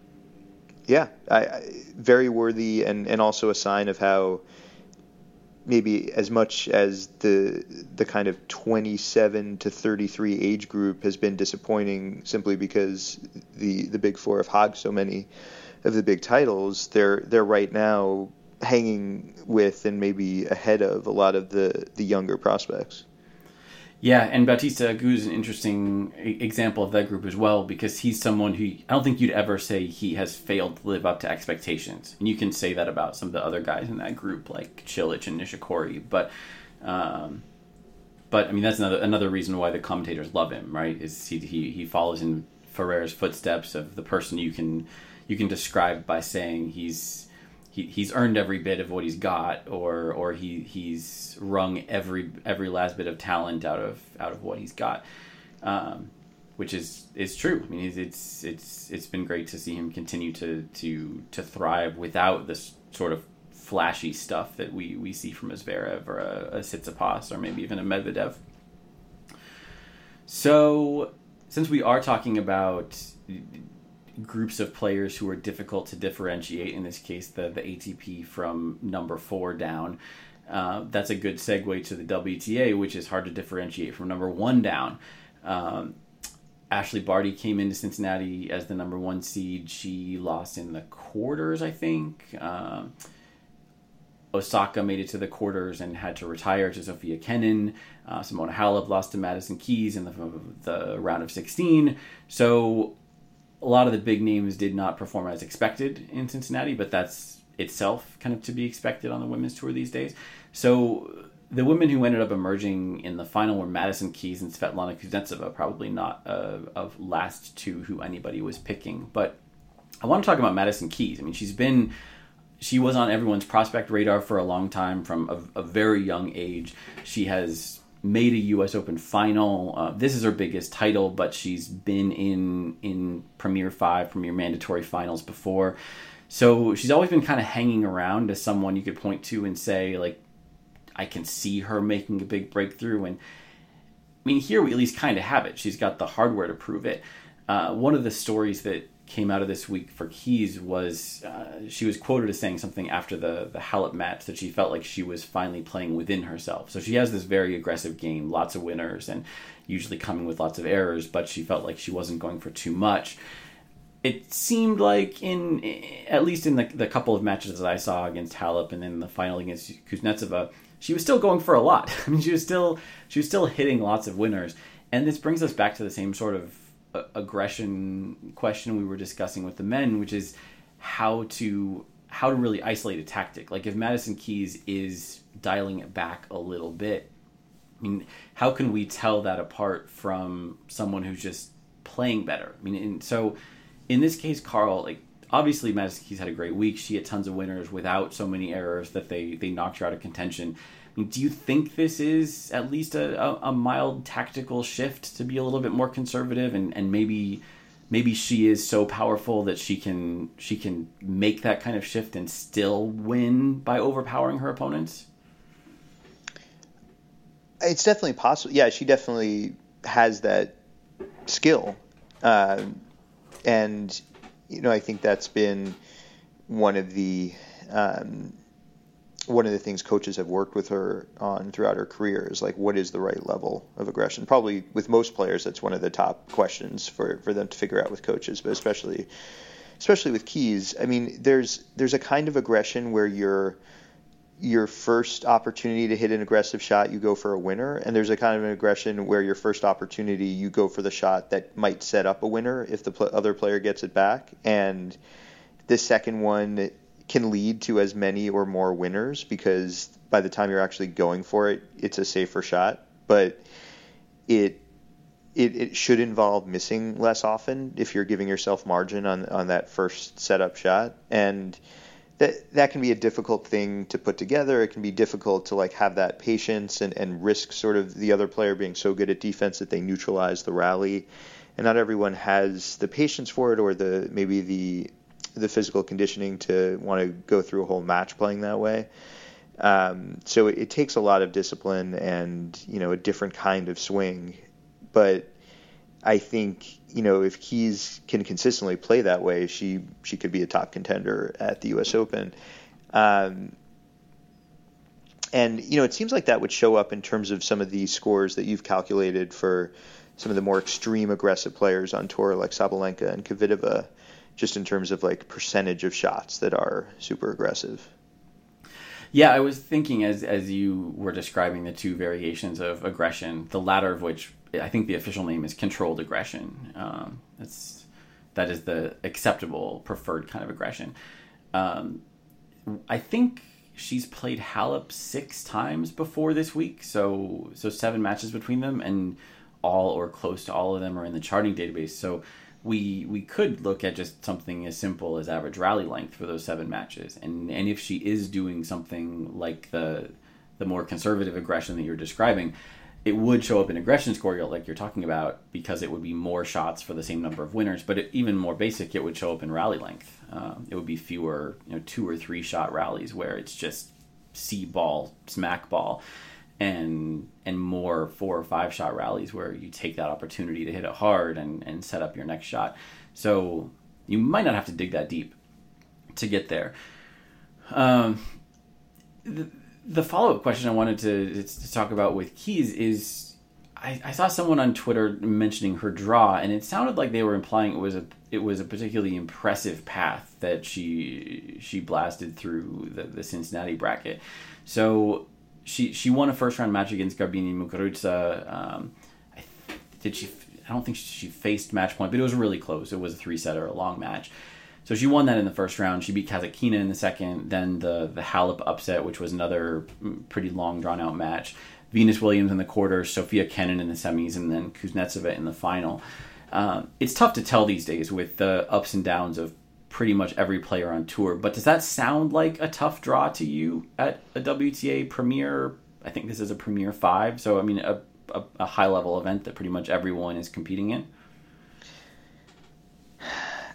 yeah, I, I, very worthy and, and also a sign of how maybe as much as the the kind of 27 to 33 age group has been disappointing simply because the the big four have hogged so many of the big titles they're they're right now hanging with and maybe ahead of a lot of the the younger prospects yeah, and Bautista Agut is an interesting example of that group as well because he's someone who I don't think you'd ever say he has failed to live up to expectations. And you can say that about some of the other guys in that group like Cilic and Nishikori, but um, but I mean that's another another reason why the commentators love him, right? Is he he, he follows in Ferrer's footsteps of the person you can you can describe by saying he's he, he's earned every bit of what he's got, or or he he's wrung every every last bit of talent out of out of what he's got, um, which is is true. I mean, it's it's it's been great to see him continue to to to thrive without this sort of flashy stuff that we we see from a Zverev or a, a Tsitsipas or maybe even a Medvedev. So, since we are talking about groups of players who are difficult to differentiate. In this case, the the ATP from number four down. Uh, that's a good segue to the WTA, which is hard to differentiate from number one down. Um, Ashleigh Barty came into Cincinnati as the number one seed. She lost in the quarters, I think. Um, Osaka made it to the quarters and had to retire to Sofia Kenin. Uh, Simona Halep lost to Madison Keys in the, the round of 16. So a lot of the big names did not perform as expected in Cincinnati, but that's itself kind of to be expected on the women's tour these days. So the women who ended up emerging in the final were Madison Keys and Svetlana Kuznetsova, probably not uh, of last two who anybody was picking. But I want to talk about Madison Keys. I mean, she's been she was on everyone's prospect radar for a long time from a, a very young age. She has made a U.S. Open final. Uh, this is her biggest title, but she's been in in Premier Five, Premier Mandatory Finals before. So she's always been kind of hanging around as someone you could point to and say like, I can see her making a big breakthrough. And I mean, here we at least kind of have it. She's got the hardware to prove it. Uh, one of the stories that came out of this week for Keys was uh, she was quoted as saying something after the the Halep match that she felt like she was finally playing within herself. So she has this very aggressive game, lots of winners, and usually coming with lots of errors. But she felt like she wasn't going for too much. It seemed like in at least in the the couple of matches that I saw against Halep and then the final against Kuznetsova, she was still going for a lot. I mean, she was still she was still hitting lots of winners. And this brings us back to the same sort of aggression question we were discussing with the men, which is how to how to really isolate a tactic. Like if Madison Keys is dialing it back a little bit, I mean, how can we tell that apart from someone who's just playing better? I mean, and so in this case, Carl, like obviously Madison Keys had a great week. She had tons of winners without so many errors that they they knocked her out of contention do you think this is at least a, a, a, mild tactical shift to be a little bit more conservative and, and maybe maybe she is so powerful that she can she can make that kind of shift and still win by overpowering her opponents? It's definitely possible. Yeah, she definitely has that skill, uh, and you know I think that's been one of the um, one of the things coaches have worked with her on throughout her career is like what is the right level of aggression? Probably with most players that's one of the top questions for, for them to figure out with coaches but especially especially with Keys. I mean there's there's a kind of aggression where you're your first opportunity to hit an aggressive shot you go for a winner and there's a kind of an aggression where your first opportunity you go for the shot that might set up a winner if the pl- other player gets it back. And the second one can lead to as many or more winners because by the time you're actually going for it, it's a safer shot. But it it, it should involve missing less often if you're giving yourself margin on on that first setup shot and that that can be a difficult thing to put together. It can be difficult to like have that patience and, and risk sort of the other player being so good at defense that they neutralize the rally. And not everyone has the patience for it or the maybe the the physical conditioning to want to go through a whole match playing that way. Um, so it, it, takes a lot of discipline and you know a different kind of swing. But I think you know if Keys can consistently play that way, she she could be a top contender at the U.S. Open. Um, and you know, it seems like that would show up in terms of some of the scores that you've calculated for some of the more extreme aggressive players on tour, like Sabalenka and Kvitova, just in terms of like percentage of shots that are super aggressive. Yeah, I was thinking as as you were describing the two variations of aggression, the latter of which I think the official name is controlled aggression. Um, that's that is the acceptable, preferred kind of aggression. Um, I think she's played Halep six times before this week, so so seven matches between them, and all or close to all of them are in the charting database. So we we could look at just something as simple as average rally length for those seven matches, and and if she is doing something like the the more conservative aggression that you're describing, it would show up in aggression score like you're talking about because it would be more shots for the same number of winners. But it, even more basic, it would show up in rally length. Um, it would be fewer, you know, two or three shot rallies where it's just see ball, smack ball, and and more four or five shot rallies where you take that opportunity to hit it hard and and set up your next shot. So you might not have to dig that deep to get there. Um, the, the follow up question I wanted to, to talk about with Keys is I, I, saw someone on Twitter mentioning her draw, and it sounded like they were implying it was a it was a particularly impressive path that she she blasted through the, the Cincinnati bracket. So she she won a first round match against Garbiñe Muguruza. Um, did she? I don't think she faced match point, but it was really close. It was a three setter, a long match. So she won that in the first round. She beat Kasatkina in the second. Then the the Halep upset, which was another pretty long drawn out match. Venus Williams in the quarters, Sofia Kenin in the semis, and then Kuznetsova in the final. Um, it's tough to tell these days with the ups and downs of pretty much every player on tour. But does that sound like a tough draw to you at a WTA Premier? I think this is a Premier Five, so I mean a, a, a high level event that pretty much everyone is competing in.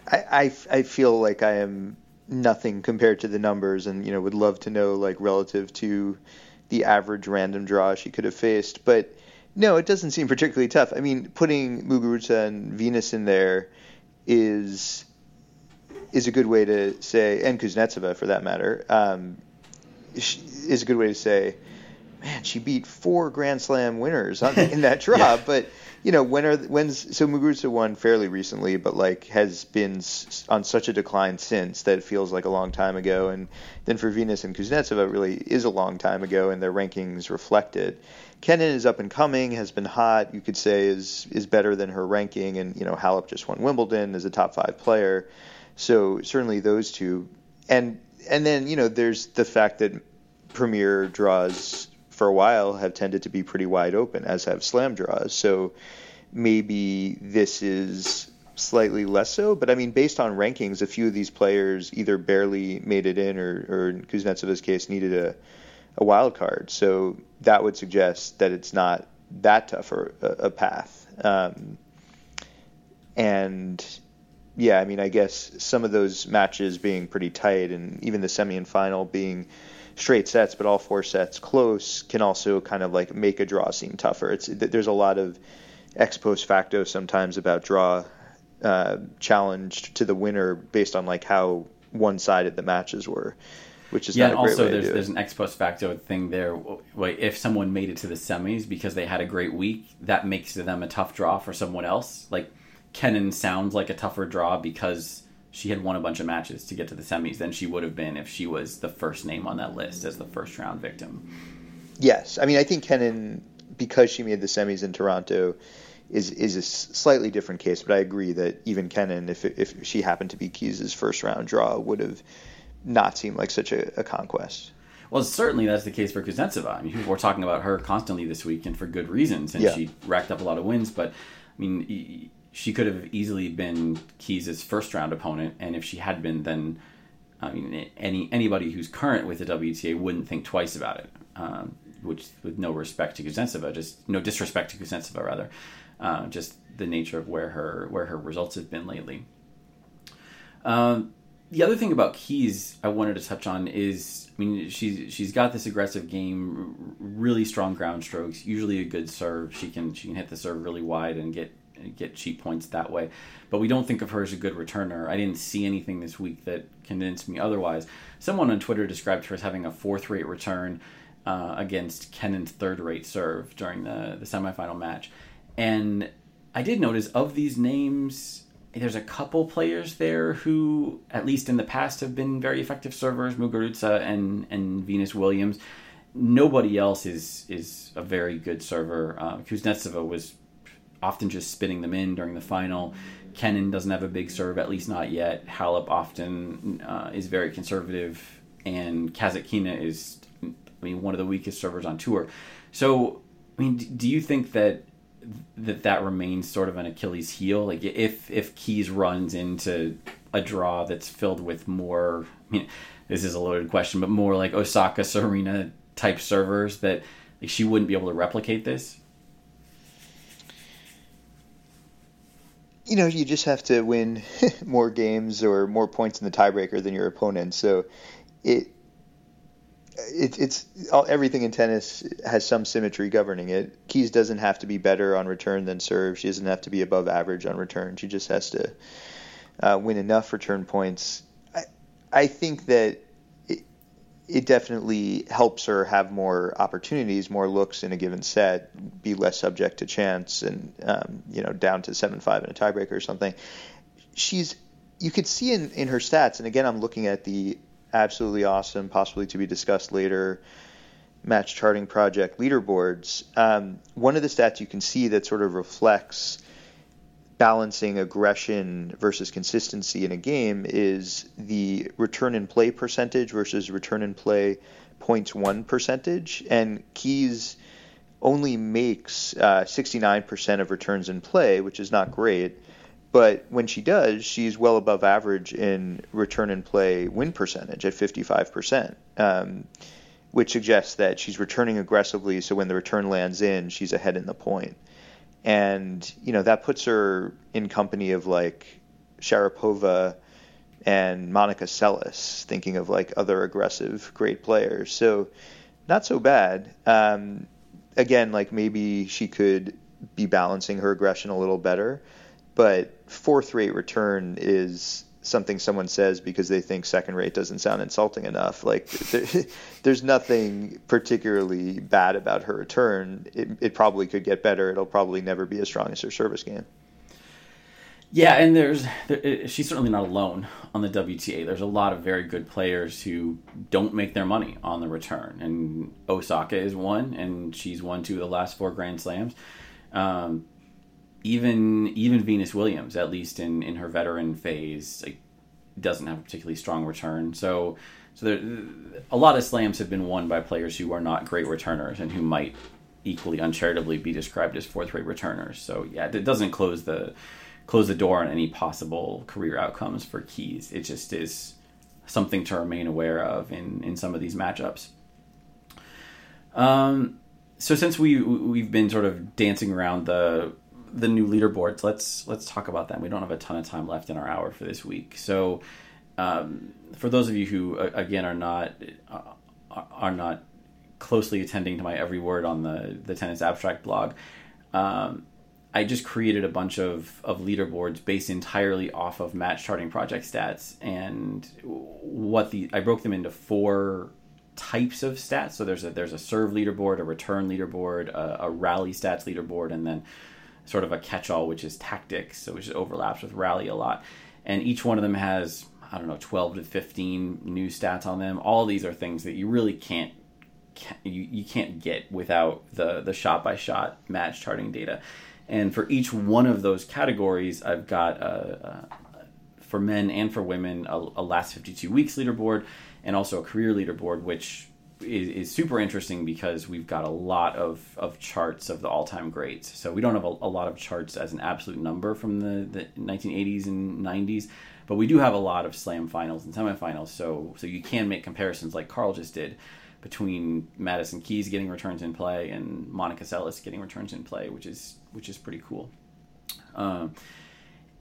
I, I, I feel like I am nothing compared to the numbers, and you know would love to know like relative to the average random draw she could have faced. But no, it doesn't seem particularly tough. I mean, putting Muguruza and Venus in there is is a good way to say, and Kuznetsova for that matter, um, is a good way to say, man, she beat four Grand Slam winners on, in that draw. yeah. But you know, when are when's so Muguruza won fairly recently, but like has been on such a decline since that it feels like a long time ago. And then for Venus and Kuznetsova, it really is a long time ago, and their rankings reflect it. Kenin is up and coming, has been hot. You could say is is better than her ranking, and you know Halep just won Wimbledon as a top five player. So certainly those two, and and then you know there's the fact that Premier draws for a while have tended to be pretty wide open, as have slam draws. So maybe this is slightly less so. But I mean, based on rankings, a few of these players either barely made it in, or, or in Kuznetsov's case, needed a, a wild card. So that would suggest that it's not that tough a, a path. Um, and yeah, I mean, I guess some of those matches being pretty tight, and even the semi and final being straight sets, but all four sets close can also kind of like make a draw seem tougher. It's there's a lot of ex post facto sometimes about draw uh, challenged to the winner based on like how one sided the matches were. Which is yeah, and also there's there's an ex post facto thing there. Like if someone made it to the semis because they had a great week, that makes them a tough draw for someone else. Like Kenin sounds like a tougher draw because she had won a bunch of matches to get to the semis than she would have been if she was the first name on that list as the first round victim. Yes, I mean I think Kenin because she made the semis in Toronto is is a slightly different case, but I agree that even Kenin, if if she happened to be Keys's first round draw, would have not seemed like such a, a conquest. Well, certainly that's the case for Kuznetsova. I mean, we're talking about her constantly this week, and for good reasons. And yeah. she racked up a lot of wins. But I mean, she could have easily been Keys' first round opponent, and if she had been, then I mean, any anybody who's current with the WTA wouldn't think twice about it. Um, which, with no respect to Kuznetsova, just no disrespect to Kuznetsova, rather, uh, just the nature of where her where her results have been lately. Um, the other thing about Keys I wanted to touch on is, I mean, she's she's got this aggressive game, really strong ground strokes, usually a good serve. She can she can hit the serve really wide and get get cheap points that way. But we don't think of her as a good returner. I didn't see anything this week that convinced me otherwise. Someone on Twitter described her as having a fourth rate return. uh, against Kenin's third rate serve during the, the semifinal match. And I did notice of these names, there's a couple players there who, at least in the past, have been very effective servers, Muguruza and, and Venus Williams. Nobody else is is a very good server. Uh, Kuznetsova was often just spinning them in during the final. Kenin doesn't have a big serve, at least not yet. Halep often uh, is very conservative, and Kasatkina is, I mean, one of the weakest servers on tour. So, I mean, do you think that that that remains sort of an Achilles heel? Like, if if Keys runs into a draw that's filled with more, I mean, this is a loaded question, but more like Osaka, Serena type servers, that like she wouldn't be able to replicate this. You know, you just have to win more games or more points in the tiebreaker than your opponent. So it, it it's all, everything in tennis has some symmetry governing it. Keys doesn't have to be better on return than serve. She doesn't have to be above average on return. She just has to uh, win enough return points. I, I think that it definitely helps her have more opportunities, more looks in a given set, be less subject to chance, and um, you know down to seven five in a tiebreaker or something. She's you could see in in her stats, and again I'm looking at the absolutely awesome, possibly to be discussed later match charting project leaderboards. Um, one of the stats you can see that sort of reflects balancing aggression versus consistency in a game is the return and play percentage versus return and play points one percentage. And Keys only makes uh, 69% of returns in play, which is not great. But when she does, she's well above average in return and play win percentage at 55%, um, which suggests that she's returning aggressively. So when the return lands in, she's ahead in the point and you know that puts her in company of like Sharapova and Monica Seles, thinking of like other aggressive great players. So not so bad. Um, again, like maybe she could be balancing her aggression a little better, but fourth rate return is something someone says because they think second rate doesn't sound insulting enough. Like there, there's nothing particularly bad about her return. It, it probably could get better. It'll probably never be as strong as her service game. Yeah, and there's there, she's certainly not alone on the WTA. There's a lot of very good players who don't make their money on the return, and Osaka is one, and she's won two of the last four Grand Slams. Um, even even Venus Williams, at least in in her veteran phase, like, doesn't have a particularly strong return. So so there, a lot of slams have been won by players who are not great returners and who might equally uncharitably be described as fourth rate returners. So yeah, it doesn't close the close the door on any possible career outcomes for Keys. It just is something to remain aware of in in some of these matchups. Um, so since we we've been sort of dancing around the the new leaderboards. Let's let's talk about that. We don't have a ton of time left in our hour for this week. So, um, for those of you who again are not uh, are not closely attending to my every word on the the tennis abstract blog, um, I just created a bunch of of leaderboards based entirely off of match charting project stats and what the I broke them into four types of stats. So there's a there's a serve leaderboard, a return leaderboard, a, a rally stats leaderboard, and then sort of a catch-all, which is tactics, so which overlaps with rally a lot. And each one of them has I don't know 12 to 15 new stats on them. All these are things that you really can't, you, you can't get without the the shot by shot match charting data. And for each one of those categories, I've got a, a for men and for women a, a last 52 weeks leaderboard and also a career leaderboard, which is, is, super interesting because we've got a lot of, of charts of the all time greats. So we don't have a, a, lot of charts as an absolute number from the, the 1980s and 90s, but we do have a lot of slam finals and semifinals. So so you can make comparisons like Carl just did between Madison Keys getting returns in play and Monica Seles getting returns in play, which is which is pretty cool. Um,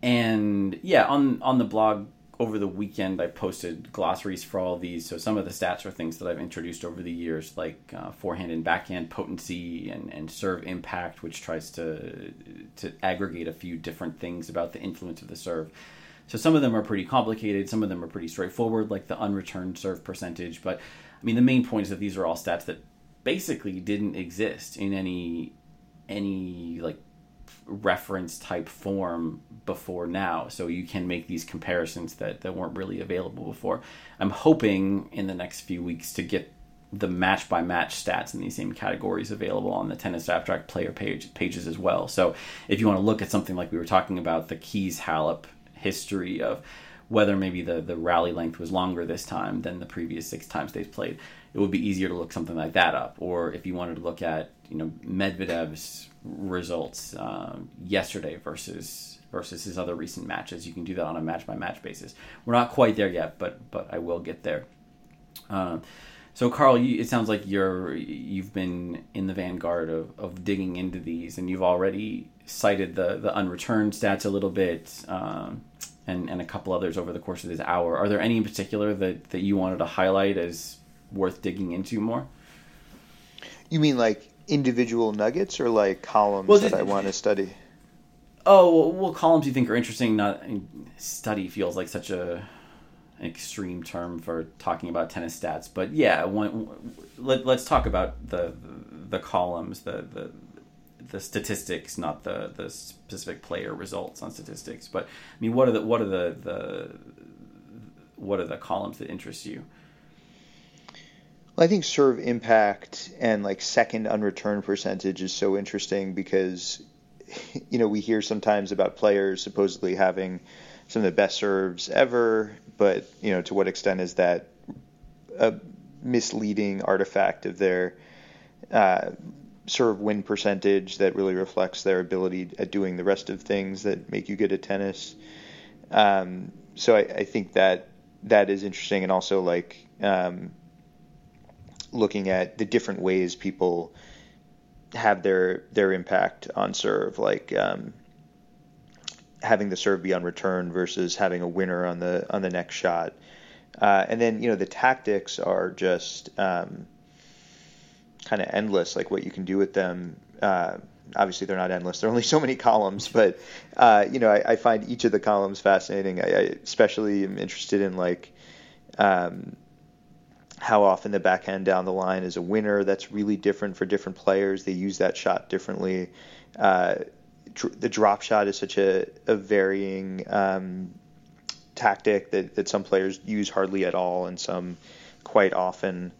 and yeah, on on the blog over the weekend, I posted glossaries for all these. So some of the stats are things that I've introduced over the years, like uh, forehand and backhand potency and, and serve impact, which tries to to aggregate a few different things about the influence of the serve. So some of them are pretty complicated. Some of them are pretty straightforward, like the unreturned serve percentage. But I mean, the main point is that these are all stats that basically didn't exist in any any like reference type form before now. So you can make these comparisons that, that weren't really available before. I'm hoping in the next few weeks to get the match by match stats in these same categories available on the tennis abstract player page pages as well. So if you want to look at something like we were talking about the Keys Halep history of whether maybe the, the rally length was longer this time than the previous six times they've played it would be easier to look something like that up. Or if you wanted to look at you know Medvedev's results um, yesterday versus versus his other recent matches. You can do that on a match by match basis. We're not quite there yet, but but I will get there. Um, so Carl, you, it sounds like you're you've been in the vanguard of, of digging into these, and you've already cited the the unreturned stats a little bit, um, and and a couple others over the course of this hour. Are there any in particular that that you wanted to highlight as worth digging into more? You mean like individual nuggets or like columns well, that I want to study? Oh well, columns you think are interesting. Not study feels like such a an extreme term for talking about tennis stats, but yeah, one, let, us talk about the, the columns, the, the the statistics, not the the specific player results on statistics. But I mean, what are the what are the the what are the columns that interest you? Well, I think serve impact and like second unreturned percentage is so interesting because you know we hear sometimes about players supposedly having some of the best serves ever, but you know to what extent is that a misleading artifact of their uh, serve win percentage that really reflects their ability at doing the rest of things that make you good at tennis. Um, so I, I, think that that is interesting, and also like um, looking at the different ways people have their their impact on serve, like um, having the serve be on return versus having a winner on the on the next shot. Uh, and then you know the tactics are just um, kind of endless, like what you can do with them. Uh, obviously, they're not endless. There are only so many columns, but uh, you know I, I, find each of the columns fascinating. I, I especially am interested in like um, how often the backhand down the line is a winner. That's really different for different players. They use that shot differently. Uh, the drop shot is such a, a varying um, tactic that, that some players use hardly at all and some quite often.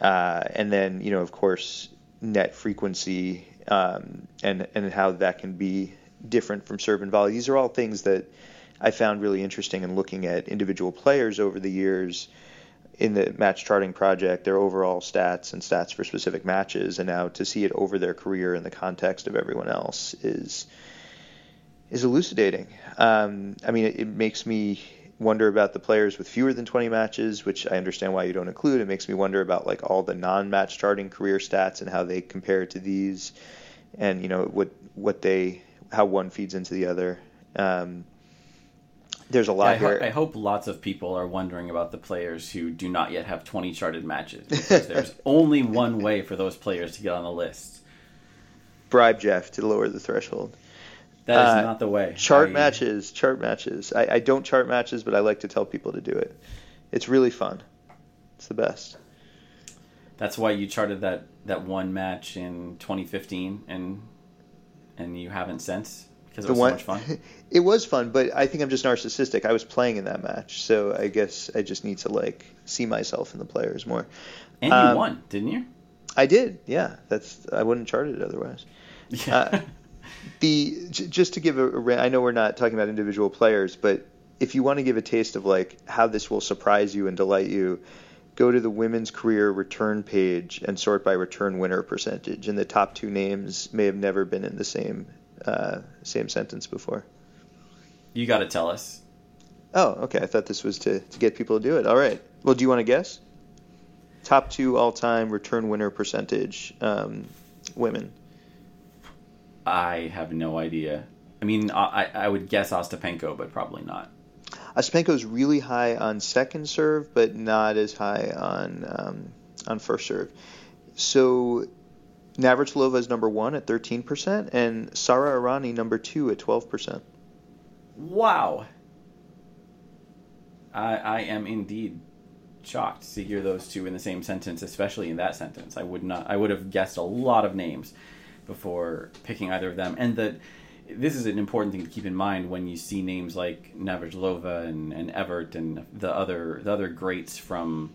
Uh, and then, you know, of course, net frequency um, and and how that can be different from serve and volley. These are all things that I found really interesting in looking at individual players over the years in the match charting project their overall stats and stats for specific matches, and now to see it over their career in the context of everyone else is is elucidating. Um, I mean, it, it, makes me wonder about the players with fewer than 20 matches, which I understand why you don't include. It makes me wonder about like all the non-match charting career stats and how they compare to these, and you know what what they how one feeds into the other. Um, there's a lot yeah, I here. Ho- I hope lots of people are wondering about the players who do not yet have 20 charted matches because there's only one way for those players to get on the list. Bribe Jeff to lower the threshold. That is uh, not the way. Chart I... matches, chart matches. I, I don't chart matches, but I like to tell people to do it. It's really fun. It's the best. That's why you charted that, that one match in 2015, and and you haven't since because it was one, so much fun. it was fun, but I think I'm just narcissistic. I was playing in that match, so I guess I just need to like see myself in the players more. And you um, won, didn't you? I did. Yeah, that's I wouldn't chart it otherwise. Yeah. Uh, the just to give a, a, I know we're not talking about individual players, but if you want to give a taste of like how this will surprise you and delight you, go to the women's career return page and sort by return winner percentage. And the top two names may have never been in the same uh, same sentence before. You got to tell us. Oh, okay. I thought this was to, to get people to do it. All right. Well, do you want to guess? Top two all time return winner percentage um, women. I have no idea. I mean, I, I would guess Ostapenko, but probably not. Ostapenko is really high on second serve, but not as high on um, on first serve. So Navratilova is number one at 13%, and Sara Errani number two at 12%. Wow. I, I am indeed shocked to hear those two in the same sentence, especially in that sentence. I would not. I would have guessed a lot of names before picking either of them, and that this is an important thing to keep in mind when you see names like Navratilova and, and Evert and the other the other greats from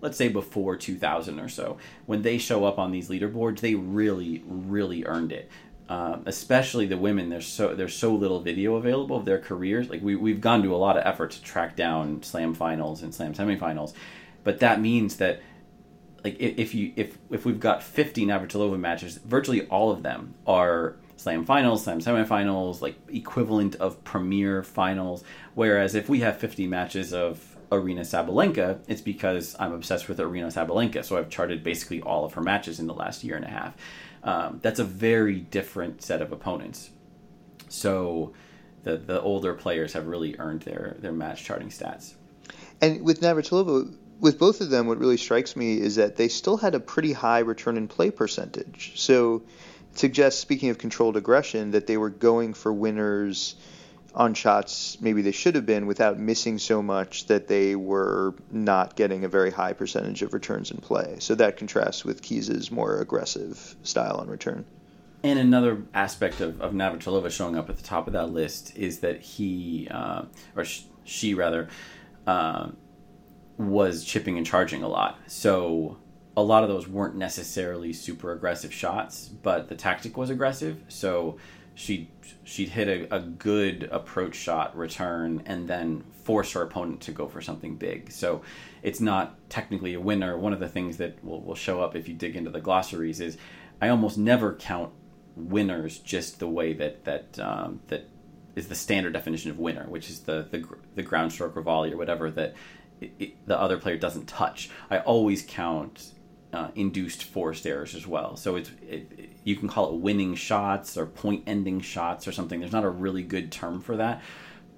let's say before 2000 or so when they show up on these leaderboards they really really earned it. Um, especially the women there's so there's so little video available of their careers. Like we, we've gone to a lot of effort to track down slam finals and slam semifinals but that means that like if you if if we've got 50 Navratilova matches virtually all of them are slam finals slam semifinals like equivalent of premier finals. Whereas if we have 50 matches of Aryna Sabalenka, it's because I'm obsessed with Aryna Sabalenka. So I've charted basically all of her matches in the last year and a half. Um, that's a very different set of opponents. So the the older players have really earned their their match charting stats. And with Navratilova, with both of them, what really strikes me is that they still had a pretty high return and play percentage. So it suggests, speaking of controlled aggression, that they were going for winners on shots maybe they should have been without missing so much that they were not getting a very high percentage of returns in play. So that contrasts with Keys's more aggressive style on return. And another aspect of, of Navratilova showing up at the top of that list is that he, uh, or sh- she rather, uh, was chipping and charging a lot. So a lot of those weren't necessarily super aggressive shots, but the tactic was aggressive. So she'd she'd hit a, a good approach shot return and then force her opponent to go for something big. So it's not technically a winner. One of the things that will, will show up if you dig into the glossaries is I almost never count winners just the way that that um, that is the standard definition of winner, which is the the, the ground stroke or volley or whatever that it, it, the other player doesn't touch. I always count uh, induced forced errors as well. So it's it, you can call it winning shots or point ending shots or something. There's not a really good term for that,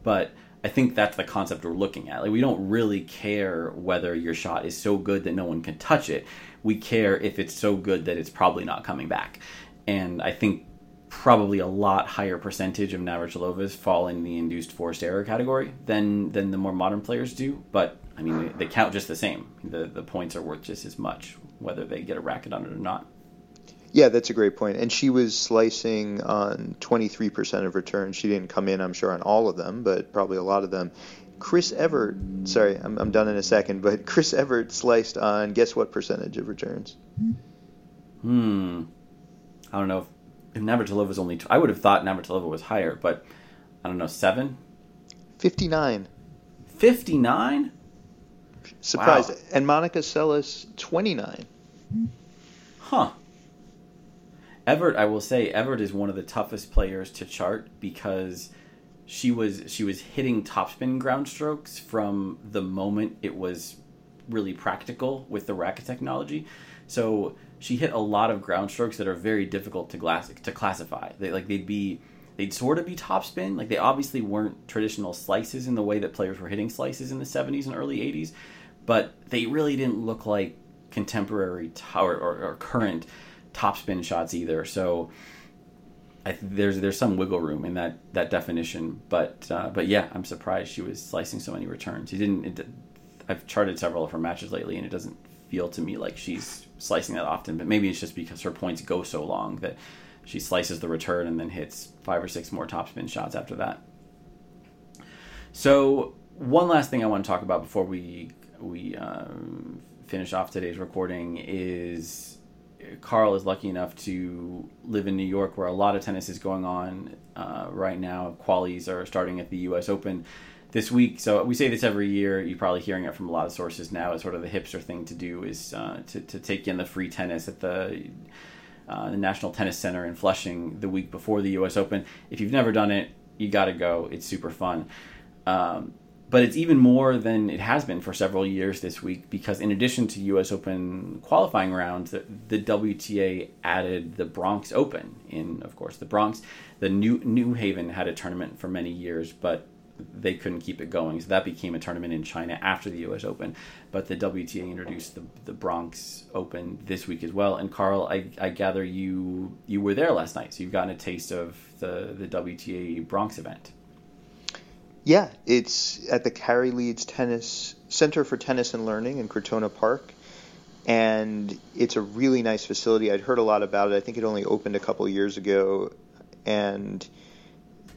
but I think that's the concept we're looking at. Like we don't really care whether your shot is so good that no one can touch it. We care if it's so good that it's probably not coming back. And I think probably a lot higher percentage of Navratilovas fall in the induced forced error category than than the more modern players do. But I mean, they count just the same. The the points are worth just as much whether they get a racket on it or not. Yeah, that's a great point. And she was slicing on 23% of returns. She didn't come in, I'm sure, on all of them, but probably a lot of them. Chris Evert, sorry, I'm, I'm done in a second, but Chris Evert sliced on guess what percentage of returns? Hmm. I don't know if, if Navratilova was only. T- I would have thought Navratilova was higher, but I don't know, seven? 59. 59? Surprised. Wow. And Monica Seles, 29. Huh. Evert, I will say, Evert is one of the toughest players to chart because she was she was hitting topspin ground strokes from the moment it was really practical with the racket technology. So she hit a lot of ground strokes that are very difficult to glass to classify. They like they'd be they'd sort of be topspin. Like they obviously weren't traditional slices in the way that players were hitting slices in the 70s and early 80s, but they really didn't look like contemporary t- or, or, current topspin shots either. So th- there's there's some wiggle room in that that definition. But uh, but yeah, I'm surprised she was slicing so many returns. She didn't. It, I've charted several of her matches lately, and it doesn't feel to me like she's slicing that often. But maybe it's just because her points go so long that she slices the return and then hits five or six more topspin shots after that. So one last thing I want to talk about before we we um, finish off today's recording is Carl is lucky enough to live in New York, where a lot of tennis is going on uh, right now. Qualies are starting at the U.S. Open this week. So we say this every year. You're probably hearing it from a lot of sources now. It's sort of the hipster thing to do is uh, to to take in the free tennis at the uh, the National Tennis Center in Flushing the week before the U.S. Open. If you've never done it, you got to go. It's super fun. Um, but it's even more than it has been for several years this week because in addition to U.S. Open qualifying rounds, the, the WTA added the Bronx Open in, of course, the Bronx. The New New Haven had a tournament for many years, but they couldn't keep it going, so that became a tournament in China after the U.S. Open. But the WTA introduced the, the Bronx Open this week as well. And Carl, I, I gather you you were there last night, so you've gotten a taste of the the WTA Bronx event. Yeah, it's at the Cary Leeds Tennis Center for Tennis and Learning in Crotona Park, and it's a really nice facility. I'd heard a lot about it. I think it only opened a couple years ago, and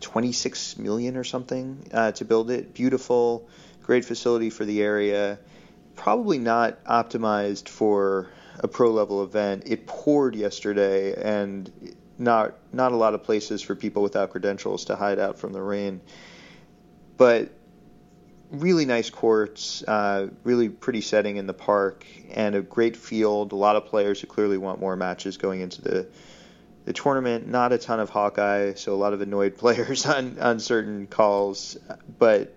26 million or something uh, to build it. Beautiful, great facility for the area. Probably not optimized for a pro level event. It poured yesterday, and not not a lot of places for people without credentials to hide out from the rain. But really nice courts, uh, really pretty setting in the park, and a great field. A lot of players who clearly want more matches going into the the tournament. Not a ton of Hawkeye, so a lot of annoyed players on on certain calls, but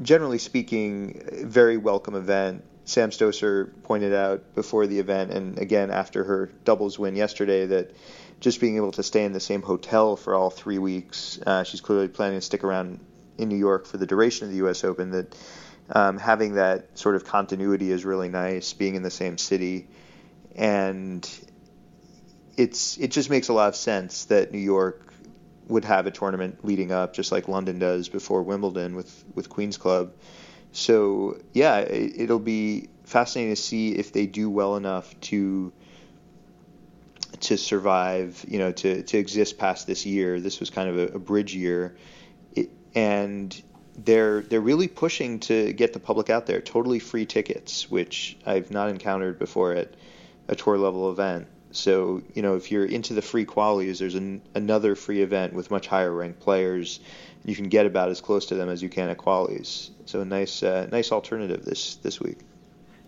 generally speaking, very welcome event. Sam Stosur pointed out before the event, and again after her doubles win yesterday, that just being able to stay in the same hotel for all three weeks, uh, she's clearly planning to stick around in New York for the duration of the U.S. Open. That um, having that sort of continuity is really nice, being in the same city, and it's it just makes a lot of sense that New York would have a tournament leading up, just like London does before Wimbledon with with Queens Club. So yeah, it, will be fascinating to see if they do well enough to to survive, you know, to to exist past this year. This was kind of a, a bridge year, and they're they're really pushing to get the public out there. Totally free tickets, which I've not encountered before at a tour level event. So you know, if you're into the free qualies, there's an, another free event with much higher ranked players. You can get about as close to them as you can at qualies. So a nice, uh, nice alternative this this week.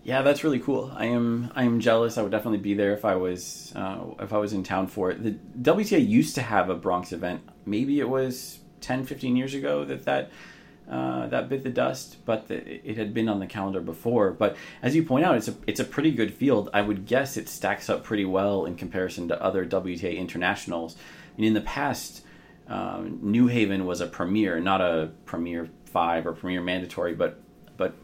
Yeah, that's really cool. I am I am jealous. I would definitely be there if I was uh, if I was in town for it. The WTA used to have a Bronx event. Maybe it was 10, 15 years ago that that uh, that bit the dust, but the, it had been on the calendar before. But as you point out, it's a it's a pretty good field. I would guess it stacks up pretty well in comparison to other WTA internationals. And in the past, um, New Haven was a premier, not a premier five or premier mandatory, but but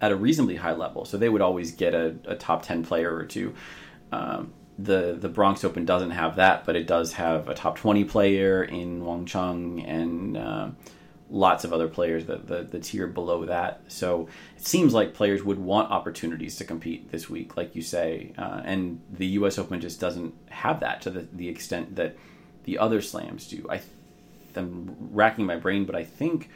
at a reasonably high level. So they would always get a, a top ten player or two. Um, the the Bronx Open doesn't have that, but it does have a top twenty player in Wang Qiang and. Uh, lots of other players the, the, the tier below that. So it seems like players would want opportunities to compete this week, like you say, uh, and the U.S. Open just doesn't have that to the, the extent that the other slams do. I am racking my brain, but I think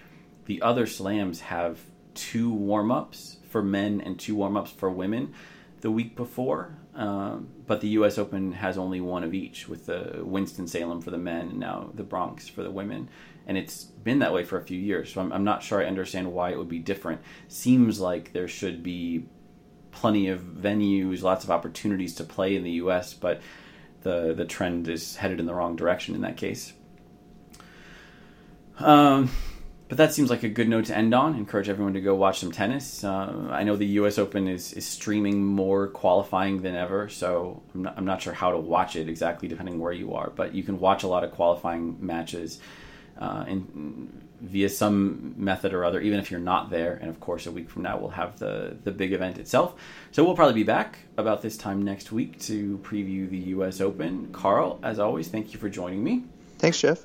the other slams have two warm ups for men and two warm ups for women the week before. Um, but the U.S. Open has only one of each, with the Winston Salem for the men and now the Bronx for the women and it's been that way for a few years. So I'm, I'm not sure I understand why it would be different. Seems like there should be plenty of venues, lots of opportunities to play in the U.S., but the the trend is headed in the wrong direction in that case. Um, but that seems like a good note to end on. Encourage everyone to go watch some tennis. Uh, I know the U.S. Open is, is streaming more qualifying than ever, so I'm not, I'm not sure how to watch it exactly, depending where you are. But you can watch a lot of qualifying matches uh, in, via some method or other, even if you're not there. And of course, a week from now, we'll have the, the big event itself. So we'll probably be back about this time next week to preview the U.S. Open. Carl, as always, thank you for joining me. Thanks, Jeff.